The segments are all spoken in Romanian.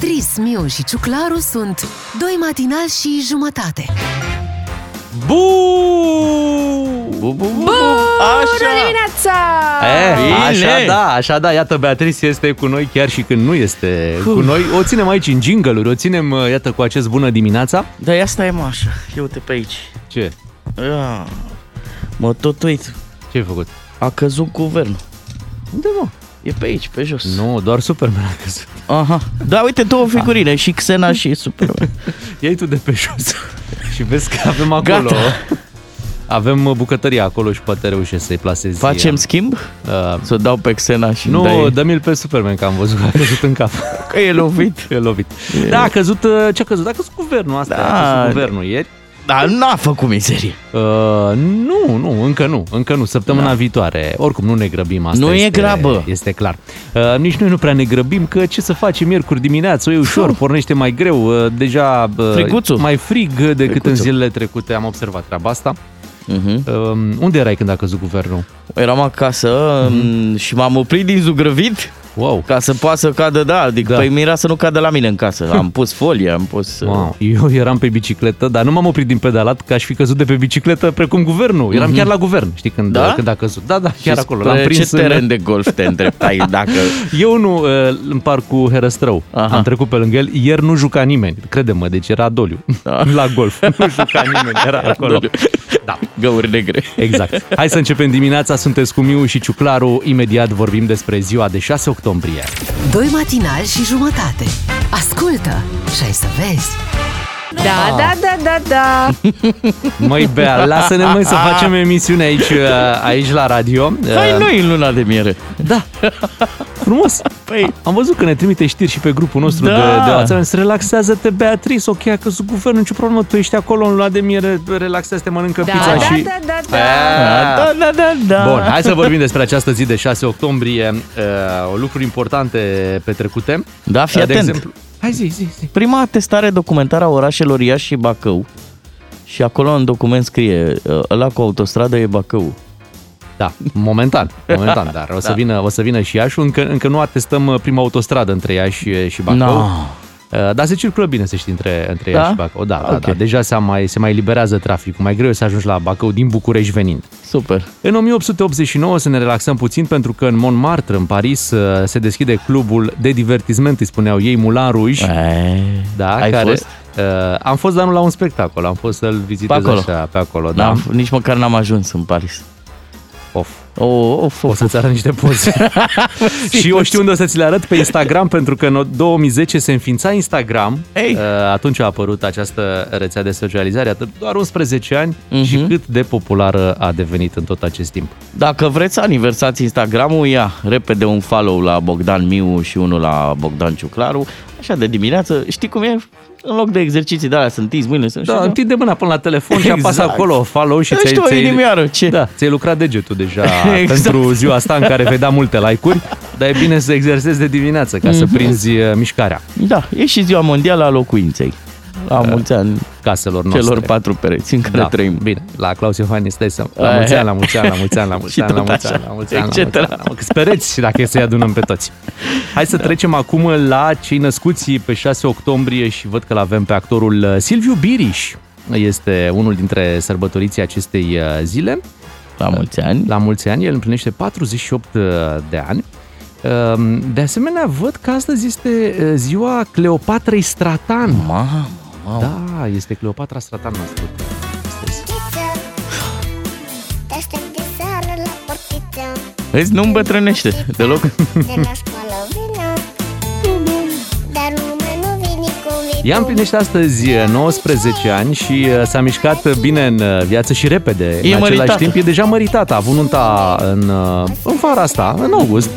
Beatrice, Miu și Ciuclaru sunt Doi matinal și jumătate Bu! Bu, bu, bu, bu. Bună dimineața! E, Bine! așa da, așa da, iată Beatrice este cu noi chiar și când nu este cu noi. O ținem aici în jingle o ținem, uh, iată, cu acest bună dimineața. Da, ia stai mă așa, ia uite pe aici. Ce? Ia. Mă tot uit, Ce ai făcut? a căzut guvernul. Unde mă? E pe aici, pe jos. Nu, doar Superman a căzut. Aha. Da, uite două figurine, și Xena și Superman. Iai tu de pe jos și vezi că avem acolo... Gata. Avem uh, bucătăria acolo și poate reușești să-i plasezi. Facem schimb? Uh, Să o dau pe Xena și nu, dai... dă-mi-l pe Superman, că am văzut că a căzut în cap. Că e lovit. E lovit. Da, a căzut, uh, ce a căzut? A căzut guvernul asta, Da. a căzut guvernul ieri. Dar n-a făcut mizerie. Uh, nu, nu, încă nu, încă nu, săptămâna Da. viitoare. Oricum, nu ne grăbim, asta Nu e este, grabă. Este clar. Uh, nici noi nu prea ne grăbim, că ce să facem miercuri dimineață, e ușor, pornește mai greu, uh, deja uh, Friguțul. mai frig decât în Friguțul. zilele trecute, am observat treaba asta. Uh-huh. Uh, unde erai când a căzut guvernul? Eram acasă mm și m-am oprit din zugrăvit Wow! ca să poată să cadă, da, adică Da. da. păi mira să nu cadă la mine în casă. Am pus folie, am pus... uh, Wow. Eu eram pe bicicletă, dar nu m-am oprit din pedalat, că aș fi căzut de pe bicicletă precum guvernul. Eram chiar la guvern, știi, când, Da? când a căzut. Da, da, și chiar acolo. spre L-am prins ce în- teren de golf te îndreptai dacă... Eu nu, uh, în parcul Herăstrău, Aha. am trecut pe lângă el, ieri nu juca nimeni, crede-mă, deci era doliu, Da. la golf, nu juca nimeni, era acolo. Doliu. Da, Găuri negre. exact. Hai să începem dimineața, sunteți cu Miu și Ciuclaru, imediat vorbim despre ziua de 6 octombrie. Doi matinal și jumătate Ascultă și ai să vezi Da, da, da, da, da. Măi, Bea, lasă-ne măi să facem emisiune aici, uh, aici la radio. Hai Uh, noi în luna de miere. Da, frumos. Păi- Am văzut că ne trimite știri și pe grupul nostru Da. de, de WhatsApp. Se relaxează-te, Beatrice, ok, a căzut guvernul, nicio problemă, tu ești acolo în luna de miere, relaxează-te, mănâncă Da, pizza da, și... da, da, da. Da, da, da, da. Bun, hai să vorbim despre această zi de 6 octombrie, uh, o lucruri importante petrecute. Da, fii de atent. exemplu, hai zi, zi, zi. Prima testare documentară a orașelor Iași și Bacău. Și acolo în document scrie, uh, ăla cu autostradă e Bacău. Da, momentan, momentan, dar o să, Da. vină, o să vină și Iașu. Încă, încă nu atestăm uh, prima autostradă între Iași și, și Bacău. No. Uh, Dar se circulă bine, să știi, între, între Da? Iași și Bacău. Da, da, Ok. da. Deja se mai, se mai liberează traficul. Mai greu e să ajungi la Bacău din București venind. Super. În 1889 să ne relaxăm puțin pentru că în Montmartre, în Paris, uh, se deschide clubul de divertisment, îi spuneau ei, Moulin Rouge. E, Da, ai care, fost? Uh, am fost, dar nu la un spectacol, am fost să-l vizitez Pe acolo? așa, pe acolo. Da. N-am, nici măcar n-am ajuns în Paris. Of. Oh, of, O of. să-ți arăt niște poze. și eu știu unde o să-ți le arăt pe Instagram, pentru că în 2010 se înființa Instagram. Ei. Uh, Atunci a apărut această rețea de socializare, atât doar 11 ani Mhm. și cât de populară a devenit în tot acest timp. Dacă vreți să aniversați Instagramul, ia repede un follow la Bogdan Miu și unul la Bogdan Ciuclaru. Așa de dimineață, știi cum e? În loc de exerciții de alea, să întinzi mâinile, să nu Da, știu. întinde mâna până la telefon și apasă Exact. acolo follow și Ești o inimioară, ce? Da, ți-ai lucrat degetul deja Exact. pentru ziua asta în care vei da multe like-uri, dar e bine să exersezi de dimineață ca Mhm. să prinzi uh, mișcarea Da, e și ziua mondială a locuinței. La mulți ani caselor noastre. celor patru pereți în care da, trăim. Bine, la Claus Iohannis stai să... La Aia. mulți ani, la mulți ani, la mulți ani, la mulți Și ani, la tot mulți așa, ani, la mulți ani, la mulți etc. ani, la mulți ani. Spereți și dacă e să-i adunăm pe toți. Hai să trecem acum la cei născuți pe 6 octombrie și văd că l-avem pe actorul uh, Silviu Biriș. Este unul dintre sărbătoriții acestei uh, zile. La mulți ani. La mulți ani, el împlinește 48 de ani. Um, De asemenea, văd că astăzi este uh, ziua Cleopatrei Stratan. Mamă, mamă. Da, este Cleopatra Stratan născut. astăzi. Te aștept de seară la portiță Vezi, nu îmbătrânește deloc. De la școală vină Dar lumea nu vine cu viitor Ea împlinește astăzi 19 ani și uh, s-a mișcat bine în uh, viață și repede. E în același măritată. timp e deja măritată. A avut nunta în, uh, în vara asta, în august.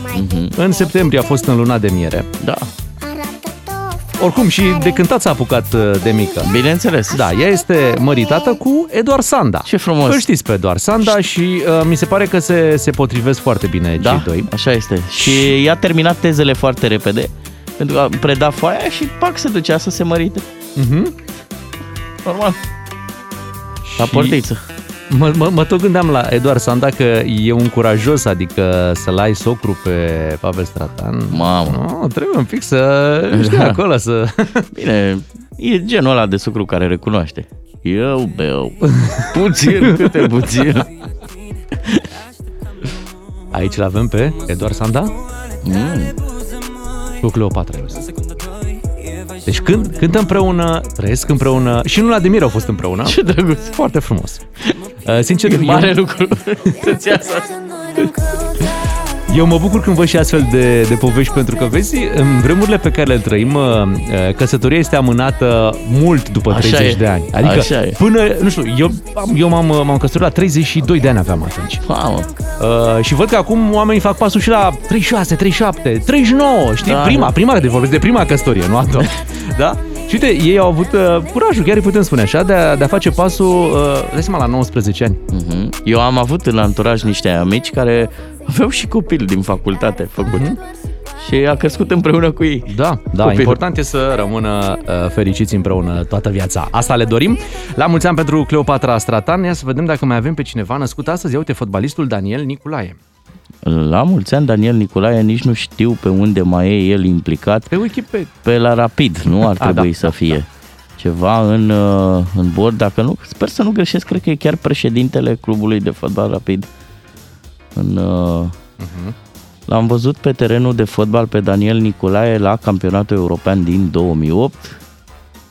În septembrie a fost în luna de miere. Da, Arată tot Oricum și de cântat s-a apucat uh, de mică. bineînțeles. Da, ea este măritată cu Eduard Sanda. Ce frumos. Îl știți pe Eduard Sanda și uh, mi se pare că se, se potrivesc foarte bine Da, cei doi. așa este. Și i-a terminat tezele foarte repede, pentru că a predat foaia și pac se ducea să se mărite. Mhm. Normal. La Și- portiță. Mă, mă, mă tot gândeam la Eduard Sanda că e un curajos, adică să-l ai socru pe Pavel Stratan. Mamă. Nu, trebuie un pic să, știi, Da. acolo să... Bine, e genul ăla de sucru care recunoaște. Eu beau. Puțin, câte puțin. Aici l avem pe Eduard Sanda Mm. Cu Cleopatra. Deci când, cântă împreună, trăiesc împreună și nu la Demir au fost împreună. Ce drăguț. Foarte frumos. Uh, Sincer, E eu- mare lucru să-ți iasă asta. Eu mă bucur când văd și astfel de, de povești, pentru că, vezi, în vremurile pe care le trăim, uh, căsătoria este amânată mult după Așa 30 e. de ani. Adică, Așa e. până, nu știu, eu, am- eu m-am, m-am căsătorit la 32 de ani aveam atunci. Mamă. Uh, și văd că acum oamenii fac pasul și la 36, 37, 39, știi? Da, prima, da. prima, de vorbesc de prima căsătorie, nu a doua. da? Și uite, ei au avut uh, curajul, chiar îi putem spune așa, de a, de a face pasul, uh, dai seama, la 19 ani. Mhm. Eu am avut în anturaj niște amici care aveau și copil din facultate făcut. Și a crescut împreună cu ei. Da, da, Copilul. important e să rămână uh, fericiți împreună toată viața. Asta le dorim. La mulți ani pentru Cleopatra Stratan. Ia să vedem dacă mai avem pe cineva născut astăzi. Ia uite, fotbalistul Daniel Niculae. La mulți ani, Daniel Nicolae, nici nu știu pe unde mai e el implicat. Pe Wikipedia. Pe la Rapid, nu ar A, trebui da, să fie. Ceva în, uh, în bord, dacă nu, sper să nu greșesc, cred că e chiar președintele clubului de fotbal Rapid. În, uh, L-am văzut pe terenul de fotbal pe Daniel Nicolae la campionatul european din 2008,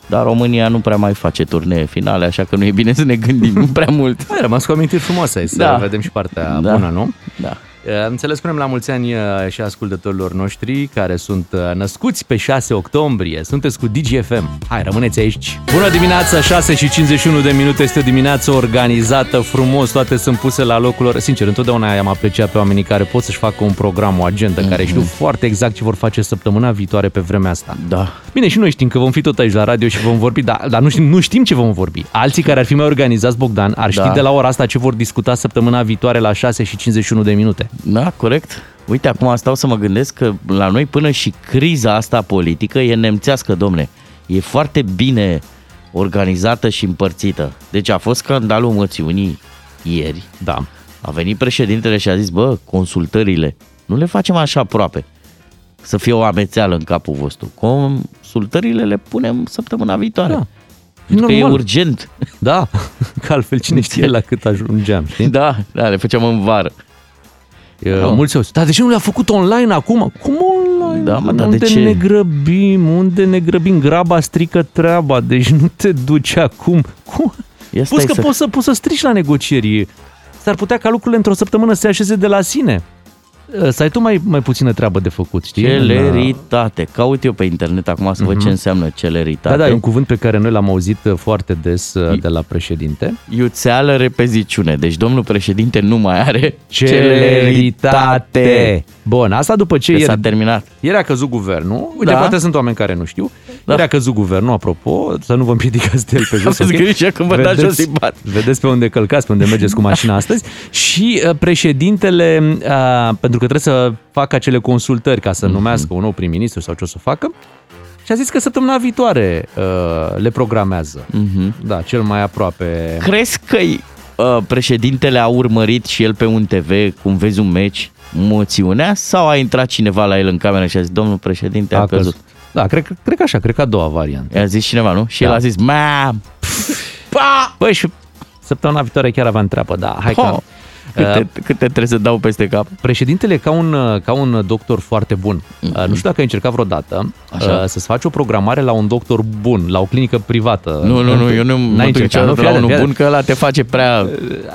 dar România nu prea mai face turnee finale, așa că nu e bine să ne gândim prea mult. Hai, rămas cu amintiri frumoase. Să Da. vedem și partea Da. bună, nu? Da. Uh, Am înțeles, spunem la mulți ani uh, și ascultătorilor noștri care sunt uh, născuți pe 6 octombrie. Sunteți cu DGFM. Hai, rămâneți aici. Bună dimineața, 6 și 51 de minute. Este o dimineață organizată, frumos, toate sunt puse la locul lor. Sincer, întotdeauna i-am apreciat pe oamenii care pot să-și facă un program, o agendă, care știu foarte exact ce vor face săptămâna viitoare pe vremea asta. Da. Bine, și noi știm că vom fi tot aici la radio și vom vorbi, dar, dar nu, știm, nu știm ce vom vorbi. Alții care ar fi mai organizați, Bogdan, ar ști Da. de la ora asta ce vor discuta săptămâna viitoare la 6 și 51 de minute. Da, corect. Uite, acum stau să mă gândesc că la noi până și criza asta politică e nemțească, domne. E foarte bine organizată și împărțită. Deci a fost scandalul mățiunii ieri. Da. A venit președintele și a zis, bă, consultările, nu le facem așa aproape. Să fie o amețeală în capul vostru. Consultările le punem săptămâna viitoare. Da. Pentru că e Normal. urgent. Da, că altfel cine știe la cât ajungeam, știi? Da, da, le făceam în vară. E, Da. Mulți au zis, dar de ce nu le-a făcut online acum? Cum online? Da, mă, dar unde de ce? ne grăbim? Unde ne grăbim? Graba strică treaba, deci nu te duci acum. Cum? Ia Plus stai că să- poți să, poți să strici la negocieri. S-ar putea ca lucrurile într-o săptămână să se așeze de la sine. Să ai tu mai, mai puțină treabă de făcut, știi? În, uh, Celeritate. Caut eu pe internet acum să văd ce înseamnă celeritate. Da, da, e un cuvânt pe care noi l-am auzit uh, foarte des uh, de la președinte. Iuțeală repeziciune. Deci domnul președinte nu mai are Celeritate. Bun, asta după ce Că s-a ieri, terminat. ieri a căzut guvernul. Uite, Da. poate sunt oameni care nu știu. Da. Ieri a căzut guvernul, apropo, să nu vă împiedicați de el pe jos. Aveți ok? grijă când vă dați jos din pat. Vedeți pe unde călcați, pe unde mergeți cu mașina astăzi. Și uh, președintele, uh, pentru că trebuie să facă acele consultări ca să Mhm. numească un nou prim-ministru sau ce o să facă, și a zis că săptămâna viitoare uh, le programează. Mhm. Da, cel mai aproape. Crezi că uh, președintele a urmărit și el pe un TV, cum vezi un meci, moțiunea sau a intrat cineva la el în cameră și a zis, domnul președinte a, căzut. Da, cred, că- cred că așa, cred că a doua variantă. I-a zis cineva, nu? Și Da. el a zis, mam, Băi, și săptămâna viitoare chiar aveam treabă, da, hai că... ho, câte, câte trebuie să dau peste cap? Președintele e ca un, ca un doctor foarte bun. Mm-hmm. Nu știu dacă ai încercat vreodată Mhm. Așa. uh, să-ți faci o programare la un doctor bun, la o clinică privată. Nu, nu, nu, eu nu mă duc niciodată la unul bun, că ăla te face prea...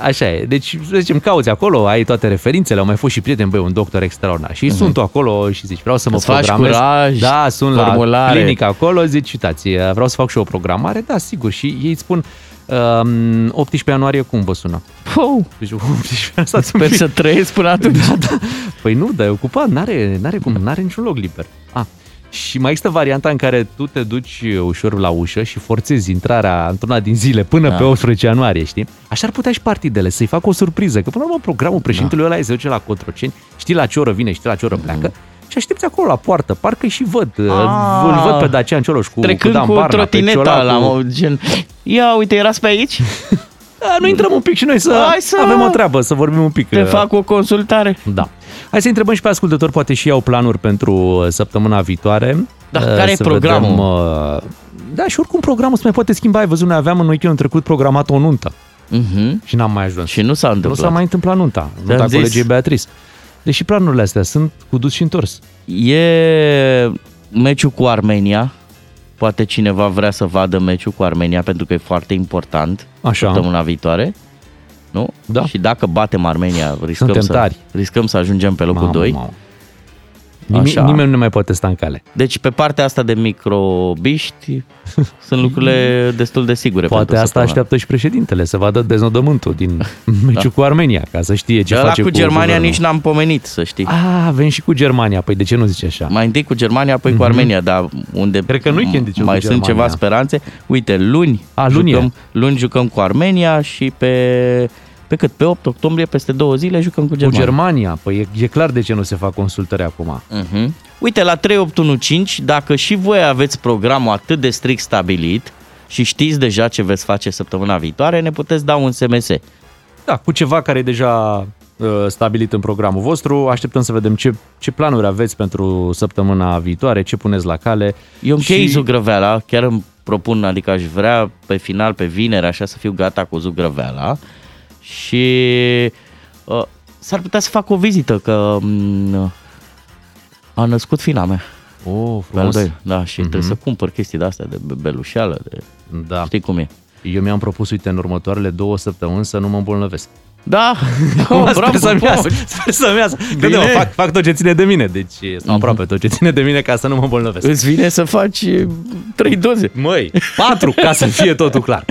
Așa e. Deci, să zicem, cauți acolo, ai toate referințele, au mai fost și prieteni, băi, un doctor extraordinar. Și sunt tu acolo și zici, vreau să mă Mhm. Îți faci programez. curaj, da, sunt la formulare. clinică acolo, zici, uitați, vreau să fac și eu o programare. Da, sigur. Și ei îți spun, um, 18 ianuarie cum vă sună? Pău, Deci, 18 stați un sper pic. să trăiesc până atunci. Da, da. Păi nu, dar e ocupat, n-are, n-are cum, n-are niciun loc liber. A, și mai există varianta în care tu te duci ușor la ușă și forțezi intrarea într-una din zile până Da. pe 18 ianuarie, știi? Așa ar putea și partidele să-i facă o surpriză, că până la urmă programul președintelui ăla e se duce la Cotroceni, știi la ce oră vine, știi la ce oră pleacă, și aștepți acolo la poartă, parcă și văd, Ah. îl văd pe Dacian Cioloș cu, Trecând cu Dan cu, Barna, pe trotineta Ciolacu. la mo- gen... Ia, uite, erați pe aici? A, nu intrăm un pic și noi să, Hai să- avem o treabă, să vorbim un pic. Te uh, fac o consultare. Da. Hai să întrebăm și pe ascultători, poate și ei au planuri pentru uh, săptămâna viitoare. Da, Uh, care e să programul? Vedem, uh, da, și oricum programul se mai poate schimba. Ai văzut, noi aveam în weekendul trecut programat o nuntă Mhm. și n-am mai ajuns. Și nu s-a nu întâmplat. s-a mai întâmplat nunta. Nunta Te-am zis. colegii Beatrice. Deși planurile astea sunt cu dus și întors. E meciul cu Armenia. Poate cineva vrea să vadă meciul cu Armenia pentru că e foarte important Așa. săptămâna viitoare. Nu? Da. Și dacă batem Armenia, riscăm, Suntem să, tari. riscăm să ajungem pe locul Mamă, 2. mamă. Nimi, Așa. nimeni nu ne mai poate sta în cale. Deci pe partea asta de microbiști sunt lucrurile destul de sigure. Poate pentru asta săptămâna. așteaptă și președintele, să vadă deznodământul din meciul cu Armenia, ca să știe ce De ăla face cu Germania guvernul. nici n-am pomenit, să știi. Ah, avem și cu Germania. Păi de ce nu zici așa? Mai întâi cu Germania, apoi cu Armenia, dar unde Mhm. Cred că în weekend ziceau mai cu sunt Germania. ceva speranțe. Uite, luni, A, luni jucăm, luni jucăm cu Armenia și pe, pe cât? Pe 8 octombrie, peste două zile, jucăm cu Cu Germania. Germania. Păi e, e clar de ce nu se fac consultări acum. Uh-huh. Uite, la 3815, dacă și voi aveți programul atât de strict stabilit și știți deja ce veți face săptămâna viitoare, ne puteți da un SMS. Da, cu ceva care e deja uh, stabilit în programul vostru. Așteptăm să vedem ce, ce planuri aveți pentru săptămâna viitoare, ce puneți la cale. Eu închei Și- zugrăveala, chiar îmi propun, adică aș vrea pe final, pe vineri, așa să fiu gata cu zugrăveala și uh, s-ar putea să fac o vizită, că um, a născut fina mea. Oh, Pe al frumos. doilea, da, și trebuie să cumpăr chestii de astea, de be- belușeală, de... Da. Știi cum e? Eu mi-am propus, uite, în următoarele două săptămâni să nu mă îmbolnăvesc. Da, Oh, bravo, sper să-mi bravo. iasă, sper să-mi iasă. Bine. Bine. fac, fac tot ce ține de mine, deci sau aproape tot ce ține de mine ca să nu mă îmbolnăvesc. Îți vine să faci e, trei doze. Măi, patru, ca să fie totul clar.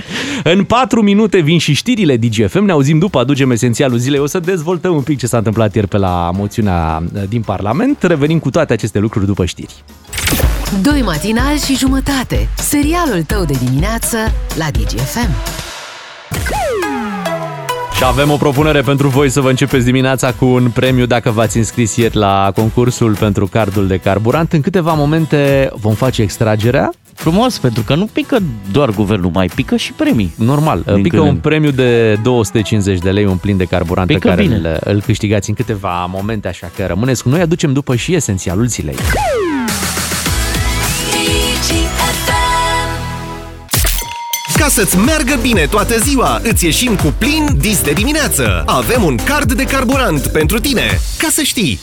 În patru minute vin și știrile DGFM, ne auzim după, aducem esențialul zilei. O să dezvoltăm un pic ce s-a întâmplat ieri pe la moțiunea uh, din Parlament. Revenim cu toate aceste lucruri după știri. Doi matinali și jumătate. Serialul tău de dimineață la DGFM. Și avem o propunere pentru voi să vă începeți dimineața cu un premiu dacă v-ați înscris ieri la concursul pentru cardul de carburant. În câteva momente vom face extragerea. Frumos, pentru că nu pică doar guvernul, mai pică și premii. Normal, Din pică când un în- premiu de 250 de lei, un plin de carburant Pică pe care bine. îl, îl câștigați în câteva momente, așa că rămâneți cu noi, aducem după și esențialul zilei. Ca să-ți meargă bine toată ziua, îți ieșim cu plin dis de dimineață. Avem un card de carburant pentru tine. Ca să știi.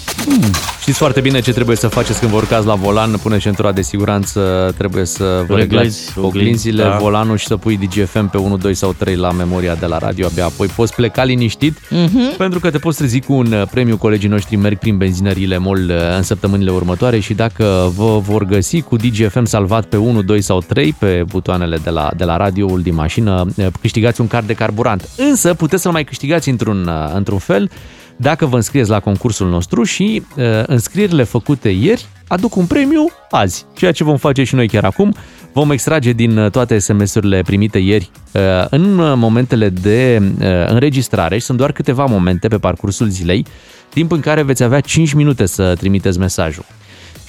Știți foarte bine ce trebuie să faceți când vă urcați la volan, puneți centura de siguranță, trebuie să vă Reglezi reglați oglinzile, da. volanul și să pui DGFM pe 1, 2 sau 3 la memoria de la radio, abia apoi poți pleca liniștit, Mhm. pentru că te poți trezi cu un uh, premiu. Colegii noștri merg prin benzinăriile MOL uh, în săptămânile următoare și dacă vă vor găsi cu DGFM salvat pe 1, 2 sau 3 pe butoanele de la, de la radioul din mașină, uh, câștigați un card de carburant. Însă puteți să-l mai câștigați într-un, uh, într-un fel dacă vă înscrieți la concursul nostru și uh, înscrierile făcute ieri aduc un premiu azi. Ceea ce vom face și noi chiar acum, vom extrage din uh, toate SMS-urile primite ieri uh, în uh, momentele de uh, înregistrare și sunt doar câteva momente pe parcursul zilei, timp în care veți avea 5 minute să trimiteți mesajul.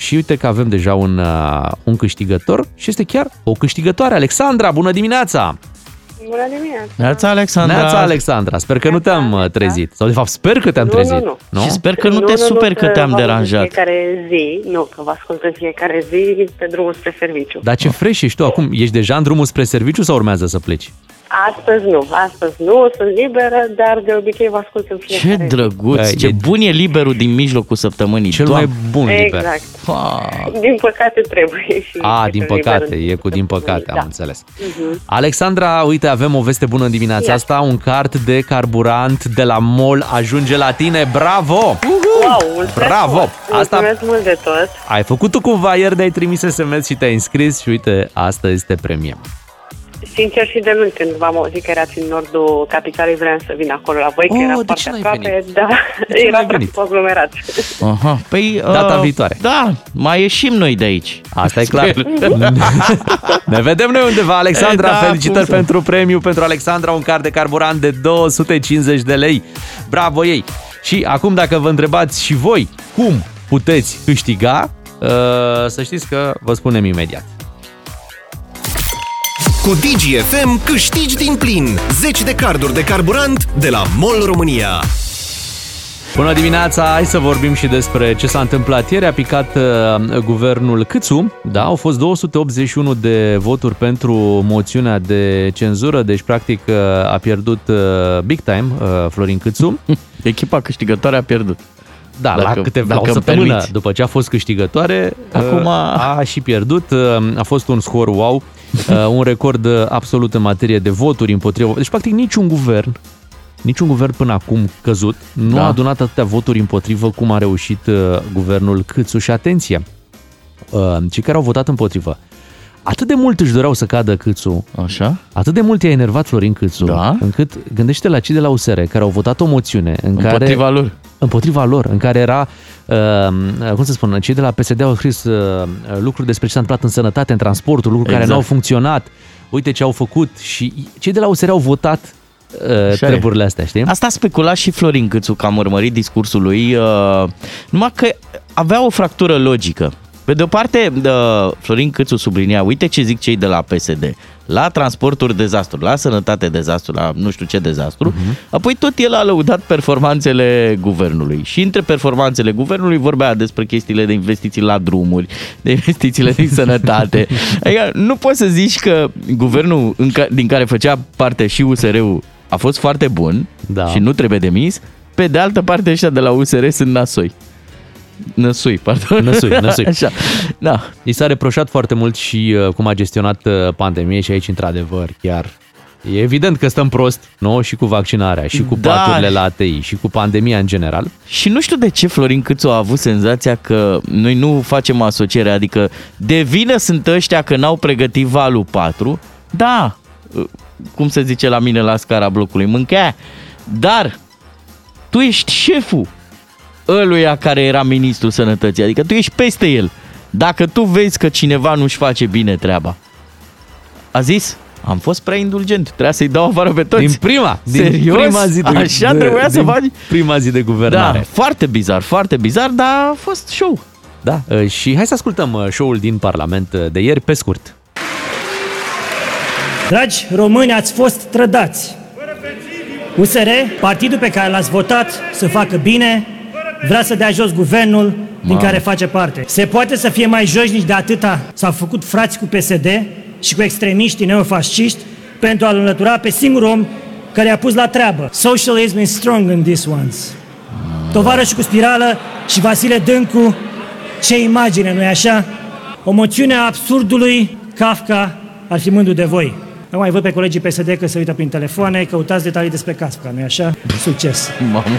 Și uite că avem deja un, uh, un câștigător și este chiar o câștigătoare. Alexandra, bună dimineața! Bună dimineața! Neața, Alexandra. Neața, Alexandra, sper că nu te-am uh, trezit. Sau de fapt, sper că te-am Nu, trezit. nu, nu? Și sper că nu te super că te-am vă aud în deranjat. fiecare zi, nu, că vă ascult în fiecare zi pe drumul spre serviciu. Dar ce fresh ești tu acum? Ești deja în drumul spre serviciu sau urmează să pleci? Astăzi nu, astăzi nu, sunt liberă, dar de obicei vă ascult în Ce fiecare zi. drăguț, Bă, ce e- bun e liberul din mijlocul săptămânii. Cel Doamne. mai bun liber. Exact. Pa. Din păcate trebuie și... A, și din sunt liberă păcate, în e cu din păcate, am da. înțeles. Alexandra, uite, avem o veste bună în dimineața Ia. asta, un card de carburant de la MOL ajunge la tine, bravo! Wow, mulțumesc Bravo! mult! Asta- Mulțumesc mult de tot! Ai făcut tu cumva ieri de ai trimis SMS și te-ai înscris și uite, asta este premiem. Sincer și de luni când v-am auzit că erați în nordul capitalei, vreau să vin acolo la voi, că Oh, era de foarte ce n-ai aproape, venit? da, De ce era n-ai venit? practic aglomerat. Aha. Păi, Data uh, viitoare. Da, mai ieșim noi de aici. Asta e clar. Sper. ne vedem noi undeva, Alexandra. E, da, Felicitări cum să- pentru premiu pentru Alexandra, un card de carburant de 250 de lei. Bravo ei! Și acum, dacă vă întrebați și voi cum puteți câștiga, uh, să știți că vă spunem imediat. Cu DGFM câștigi din plin 10 de carduri de carburant de la MOL România. Bună dimineața! Hai să vorbim și despre ce s-a întâmplat ieri. A picat uh, guvernul Câțu. Da, au fost 281 de voturi pentru moțiunea de cenzură, deci practic uh, a pierdut uh, big time uh, Florin Câțu. Echipa câștigătoare a pierdut. Da, Dacă- la câteva dacă o îmi săptămână permiți. după ce a fost câștigătoare, Acum- uh, a și pierdut. Uh, A fost un scor wow, uh, un record uh, absolut în materie de voturi împotriva. Deci, practic, niciun guvern Niciun guvern până acum căzut nu Da. a adunat atâtea voturi împotrivă cum a reușit uh, guvernul Câțu și atenție. Uh, cei care au votat împotrivă. Atât de mult își doreau să cadă Câțu, Așa? atât de mult i-a enervat Florin Câțu, Da. încât gândește la cei de la USR care au votat o moțiune în care Împotriva lor. Împotriva lor, în care era, uh, cum să spun, cei de la PSD au scris uh, lucruri despre ce s-a întâmplat în sănătate, în transportul, lucruri care Exact. nu au funcționat, uite ce au făcut și cei de la USR au votat uh, Așa e. treburile astea, știi? Asta a speculat și Florin Câțu, că am urmărit discursul lui, uh, numai că avea o fractură logică. Pe de o parte, uh, Florin Câțu sublinia, uite ce zic cei de la PSD, la transporturi dezastru, la sănătate dezastru, la nu știu ce dezastru, uh-huh. apoi tot el a lăudat performanțele guvernului. Și între performanțele guvernului vorbea despre chestiile de investiții la drumuri, de investițiile din sănătate. Adică nu poți să zici că guvernul în ca- din care făcea parte și USR-ul a fost foarte bun Da. și nu trebuie demis, pe de altă parte ăștia de la USR sunt nasoi. Năsui, pardon. Năsui, năsui. Așa, da. I s-a reproșat foarte mult și uh, cum a gestionat uh, pandemie și aici, într-adevăr, chiar e evident că stăm prost, nu? Și cu vaccinarea, și cu Da. paturile la ATI, și cu pandemia în general. Și nu știu de ce Florin Câțu a avut senzația că noi nu facem asociere, adică de vină sunt ăștia că n-au pregătit valul 4, da, cum se zice la mine la scara blocului, mâncea, dar tu ești șeful ăluia care era ministrul sănătății, adică tu ești peste el. Dacă tu vezi că cineva nu-și face bine treaba, a zis, am fost prea indulgent, trebuia să-i dau afară pe toți. Din prima, din Serios? prima zi de, Așa de, trebuia să din faci? prima zi de Da, guvernare. foarte bizar, foarte bizar, dar a fost show. Da. Uh, Și hai să ascultăm uh, show-ul din Parlament uh, de ieri, pe scurt. Dragi români, ați fost trădați. USR, partidul pe care l-ați votat să facă bine, vrea să dea jos guvernul din care face parte. Se poate să fie mai joșnici de atâta s-au făcut frați cu PSD și cu extremiștii neofasciști pentru a-l înlătura pe singurul om care a pus la treabă. Socialism is strong in these ones. Tovarășul cu spirală și Vasile Dâncu, ce imagine, nu-i așa? O moțiune a absurdului Kafka ar fi mândru de voi. Nu mai văd pe colegii PSD că se uită prin telefoane, căutați detalii despre Kafka, nu-i așa? Succes!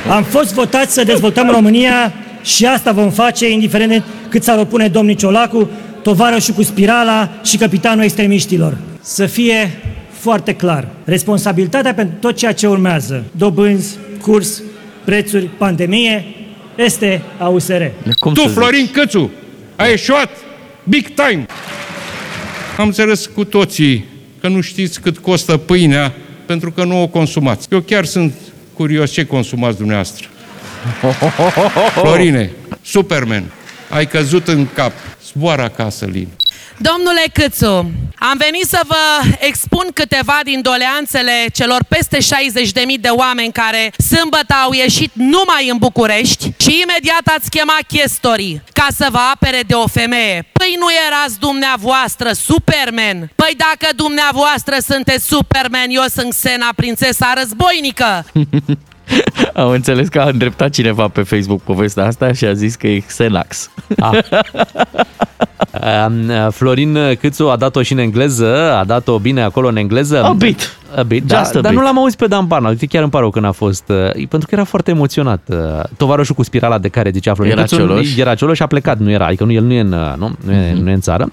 Am fost votați să dezvoltăm România și asta vom face, indiferent de cât s-ar opune domnul Ciolacu, tovarășul cu spirala și capitanul extremiștilor. Să fie foarte clar, responsabilitatea pentru tot ceea ce urmează, dobânzi, curs, prețuri, pandemie, este a USR. Cum tu, să zici? Florin Cățu, ai eșuat big time. Am înțeles cu toții că nu știți cât costă pâinea pentru că nu o consumați. Eu chiar sunt curios ce consumați dumneavoastră. Florine, Superman, ai căzut în cap. Zboară acasă, Lin. Domnule Câțu, am venit să vă expun câteva din doleanțele celor peste 60.000 de oameni care sâmbătă au ieșit numai în București și imediat ați chemat chestorii ca să vă apere de o femeie. Păi nu erați dumneavoastră Superman? Păi dacă dumneavoastră sunteți Superman, eu sunt Xena, prințesa războinică. Am înțeles că a îndreptat cineva pe Facebook povestea asta și a zis că e Xenax. Um, Florin Câțu a dat-o și în engleză, a dat-o bine acolo în engleză. A bit. A bit, da, Just a dar bit. nu l-am auzit pe Dan Barna. Uite, chiar îmi pare rău când a fost, uh, pentru că era foarte emoționat. Uh, tovarășul cu spirala de care zicea Florin Era Câțu, Cioloș. era Cioloș și a plecat, nu era, adică nu, el nu e în, uh, nu, nu, e, nu e în țară.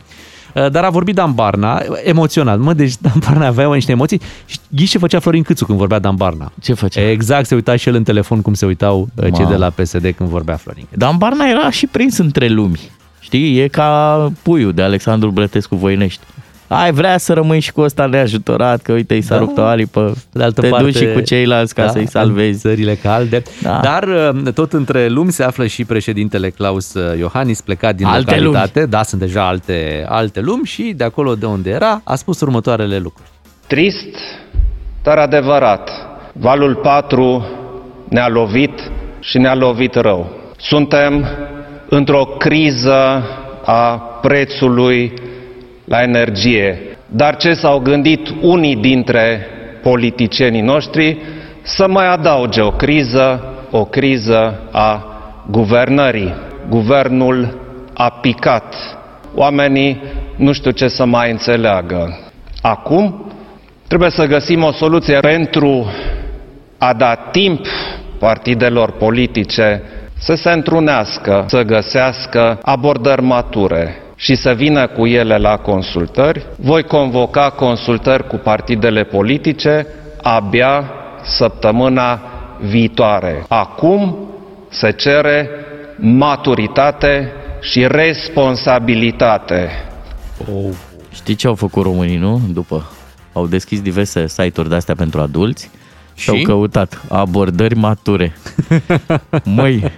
Uh, Dar a vorbit Dan Barna, emoționat. Mă, deci Dan Barna avea niște emoții. Și ghiși ce făcea Florin Câțu când vorbea Dan Barna. Ce făcea? Exact, se uita și el în telefon cum se uitau uh, cei Mamă. de la PSD când vorbea Florin Câțu. Dan Barna era și prins între lumi. Știi, e ca puiul de Alexandru Brătescu Voinești. Ai vrea să rămâi și cu ăsta neajutorat, că uite, i s-a Da. rupt o aripă, De altă te parte, duci și cu ceilalți ca să-i salvezi. în țările calde. Da. Dar uh, tot între lumi se află și președintele Claus uh, Iohannis, plecat din Alte localitate. Da, sunt deja alte, alte lumi și de acolo de unde era a spus următoarele lucruri. Trist, dar adevărat. Valul 4 ne-a lovit și ne-a lovit rău. Suntem într-o criză a prețului la energie. Dar ce s-au gândit unii dintre politicienii noștri? Să mai adauge o criză, o criză a guvernării. Guvernul a picat. Oamenii nu știu ce să mai înțeleagă. Acum trebuie să găsim o soluție pentru a da timp partidelor politice să se întrunească, să găsească abordări mature și să vină cu ele la consultări. Voi convoca consultări cu partidele politice abia săptămâna viitoare. Acum se cere maturitate și responsabilitate. Oh. Știi ce au făcut românii, nu? După. Au deschis diverse site-uri de-astea pentru adulți și au căutat abordări mature. Măi,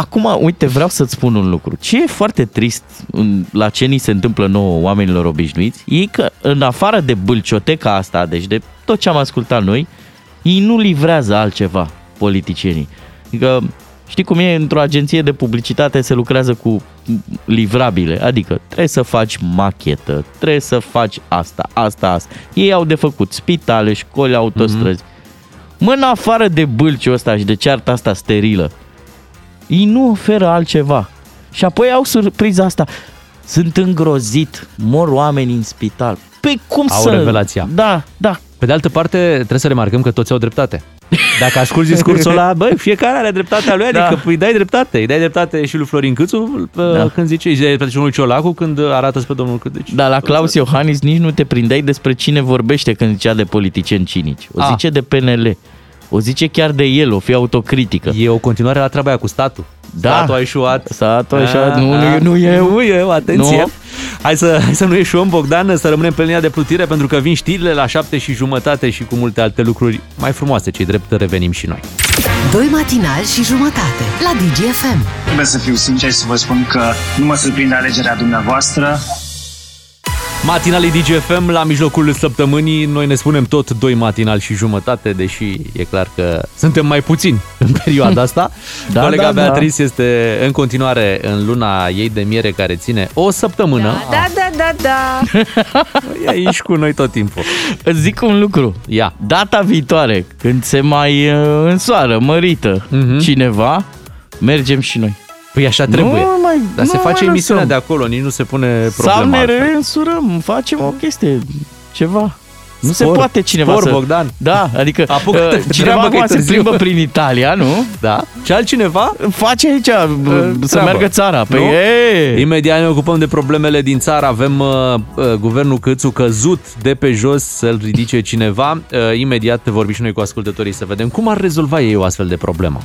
acum, uite, vreau să-ți spun un lucru. Ce e foarte trist în- la ce ni se întâmplă nouă oamenilor obișnuiți, e că în afară de bâlcioteca asta, deci de tot ce am ascultat noi, ei nu livrează altceva, politicienii. Adică, știi cum e, într-o agenție de publicitate se lucrează cu livrabile, adică trebuie să faci machetă, trebuie să faci asta, asta, asta. Ei au de făcut spitale, școli, autostrăzi. Mă, în afară de bâlciul ăsta și de cearta asta sterilă, ei nu oferă altceva. Și apoi au surpriza asta. Sunt îngrozit, mor oameni în spital. Păi cum Au să... revelația. Da, da. Pe de altă parte, trebuie să remarcăm că toți au dreptate. Dacă asculti discursul ăla, băi, fiecare are dreptatea lui, adică Da. îi dai dreptate. Îi dai dreptate și lui Florin Câțu Da. da. când zice, îi dai dreptate și lui Ciolacu când arată spre domnul Câțu. Deci, Dar la Claus Iohannis nici nu te prindeai despre cine vorbește când zicea de politicieni cinici. O Ah. zice de PNL. O zice chiar de el, o fi autocritică. E o continuare la treaba aia cu statul. Da. Statul a ieșuat. Statul a ieșuat. Ah, Nu, nu, ah. nu eu. Nu eu, atenție. Nu. Hai să, hai să nu ieșuăm, Bogdan, să rămânem pe linia de plutire pentru că vin știrile la șapte și jumătate și cu multe alte lucruri mai frumoase, cei drept revenim și noi. Doi matinali și jumătate la DGFM. Trebuie să fiu sincer și să vă spun că nu mă surprinde alegerea dumneavoastră. Matinalii DGFM la mijlocul săptămânii, noi ne spunem tot doi matinali și jumătate, deși e clar că suntem mai puțini în perioada asta. Da, Colega da, da. Beatrice este în continuare în luna ei de miere care ține o săptămână. Da, da, da, da. E aici cu noi tot timpul. Îți zic un lucru. Ia. Data viitoare, când se mai uh, însoară, mărită Mhm. cineva, mergem și noi. Păi așa trebuie. Nu mai, Dar nu se face mai emisiunea de lăsăm. acolo, nici nu se pune Sau problema. ne altfel. reînsurăm, facem o chestie, ceva. Nu se Spor, poate cineva spor, să... Bogdan. Da, adică Apucă-te uh, de cineva treabă că e acum se târziu. plimbă prin Italia, nu? Da. Și altcineva Face aici uh, să treabă. meargă țara. Păi Nu? e, Imediat ne ocupăm de problemele din țară. Avem uh, uh, guvernul Câțu căzut de pe jos să-l ridice cineva. Uh, imediat vorbim și noi cu ascultătorii să vedem cum ar rezolva ei o astfel de problemă.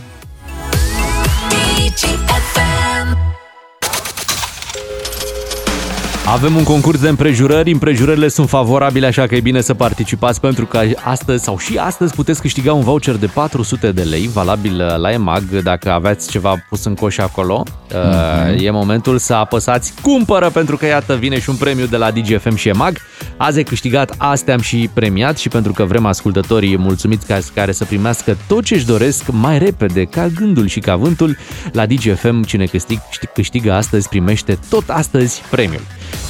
Avem un concurs de împrejurări, împrejurările sunt favorabile, așa că e bine să participați pentru că astăzi sau și astăzi puteți câștiga un voucher de 400 de lei, valabil uh, la EMAG, dacă aveți ceva pus în coș acolo. Uh, E momentul să apăsați cumpără pentru că iată vine și un premiu de la DGFM și EMAG. Azi ai câștigat, astea am și premiat și pentru că vrem ascultătorii mulțumiți ca- care să primească tot ce își doresc mai repede, ca gândul și ca vântul, la DGFM cine câștig, câștigă astăzi primește tot astăzi premiul.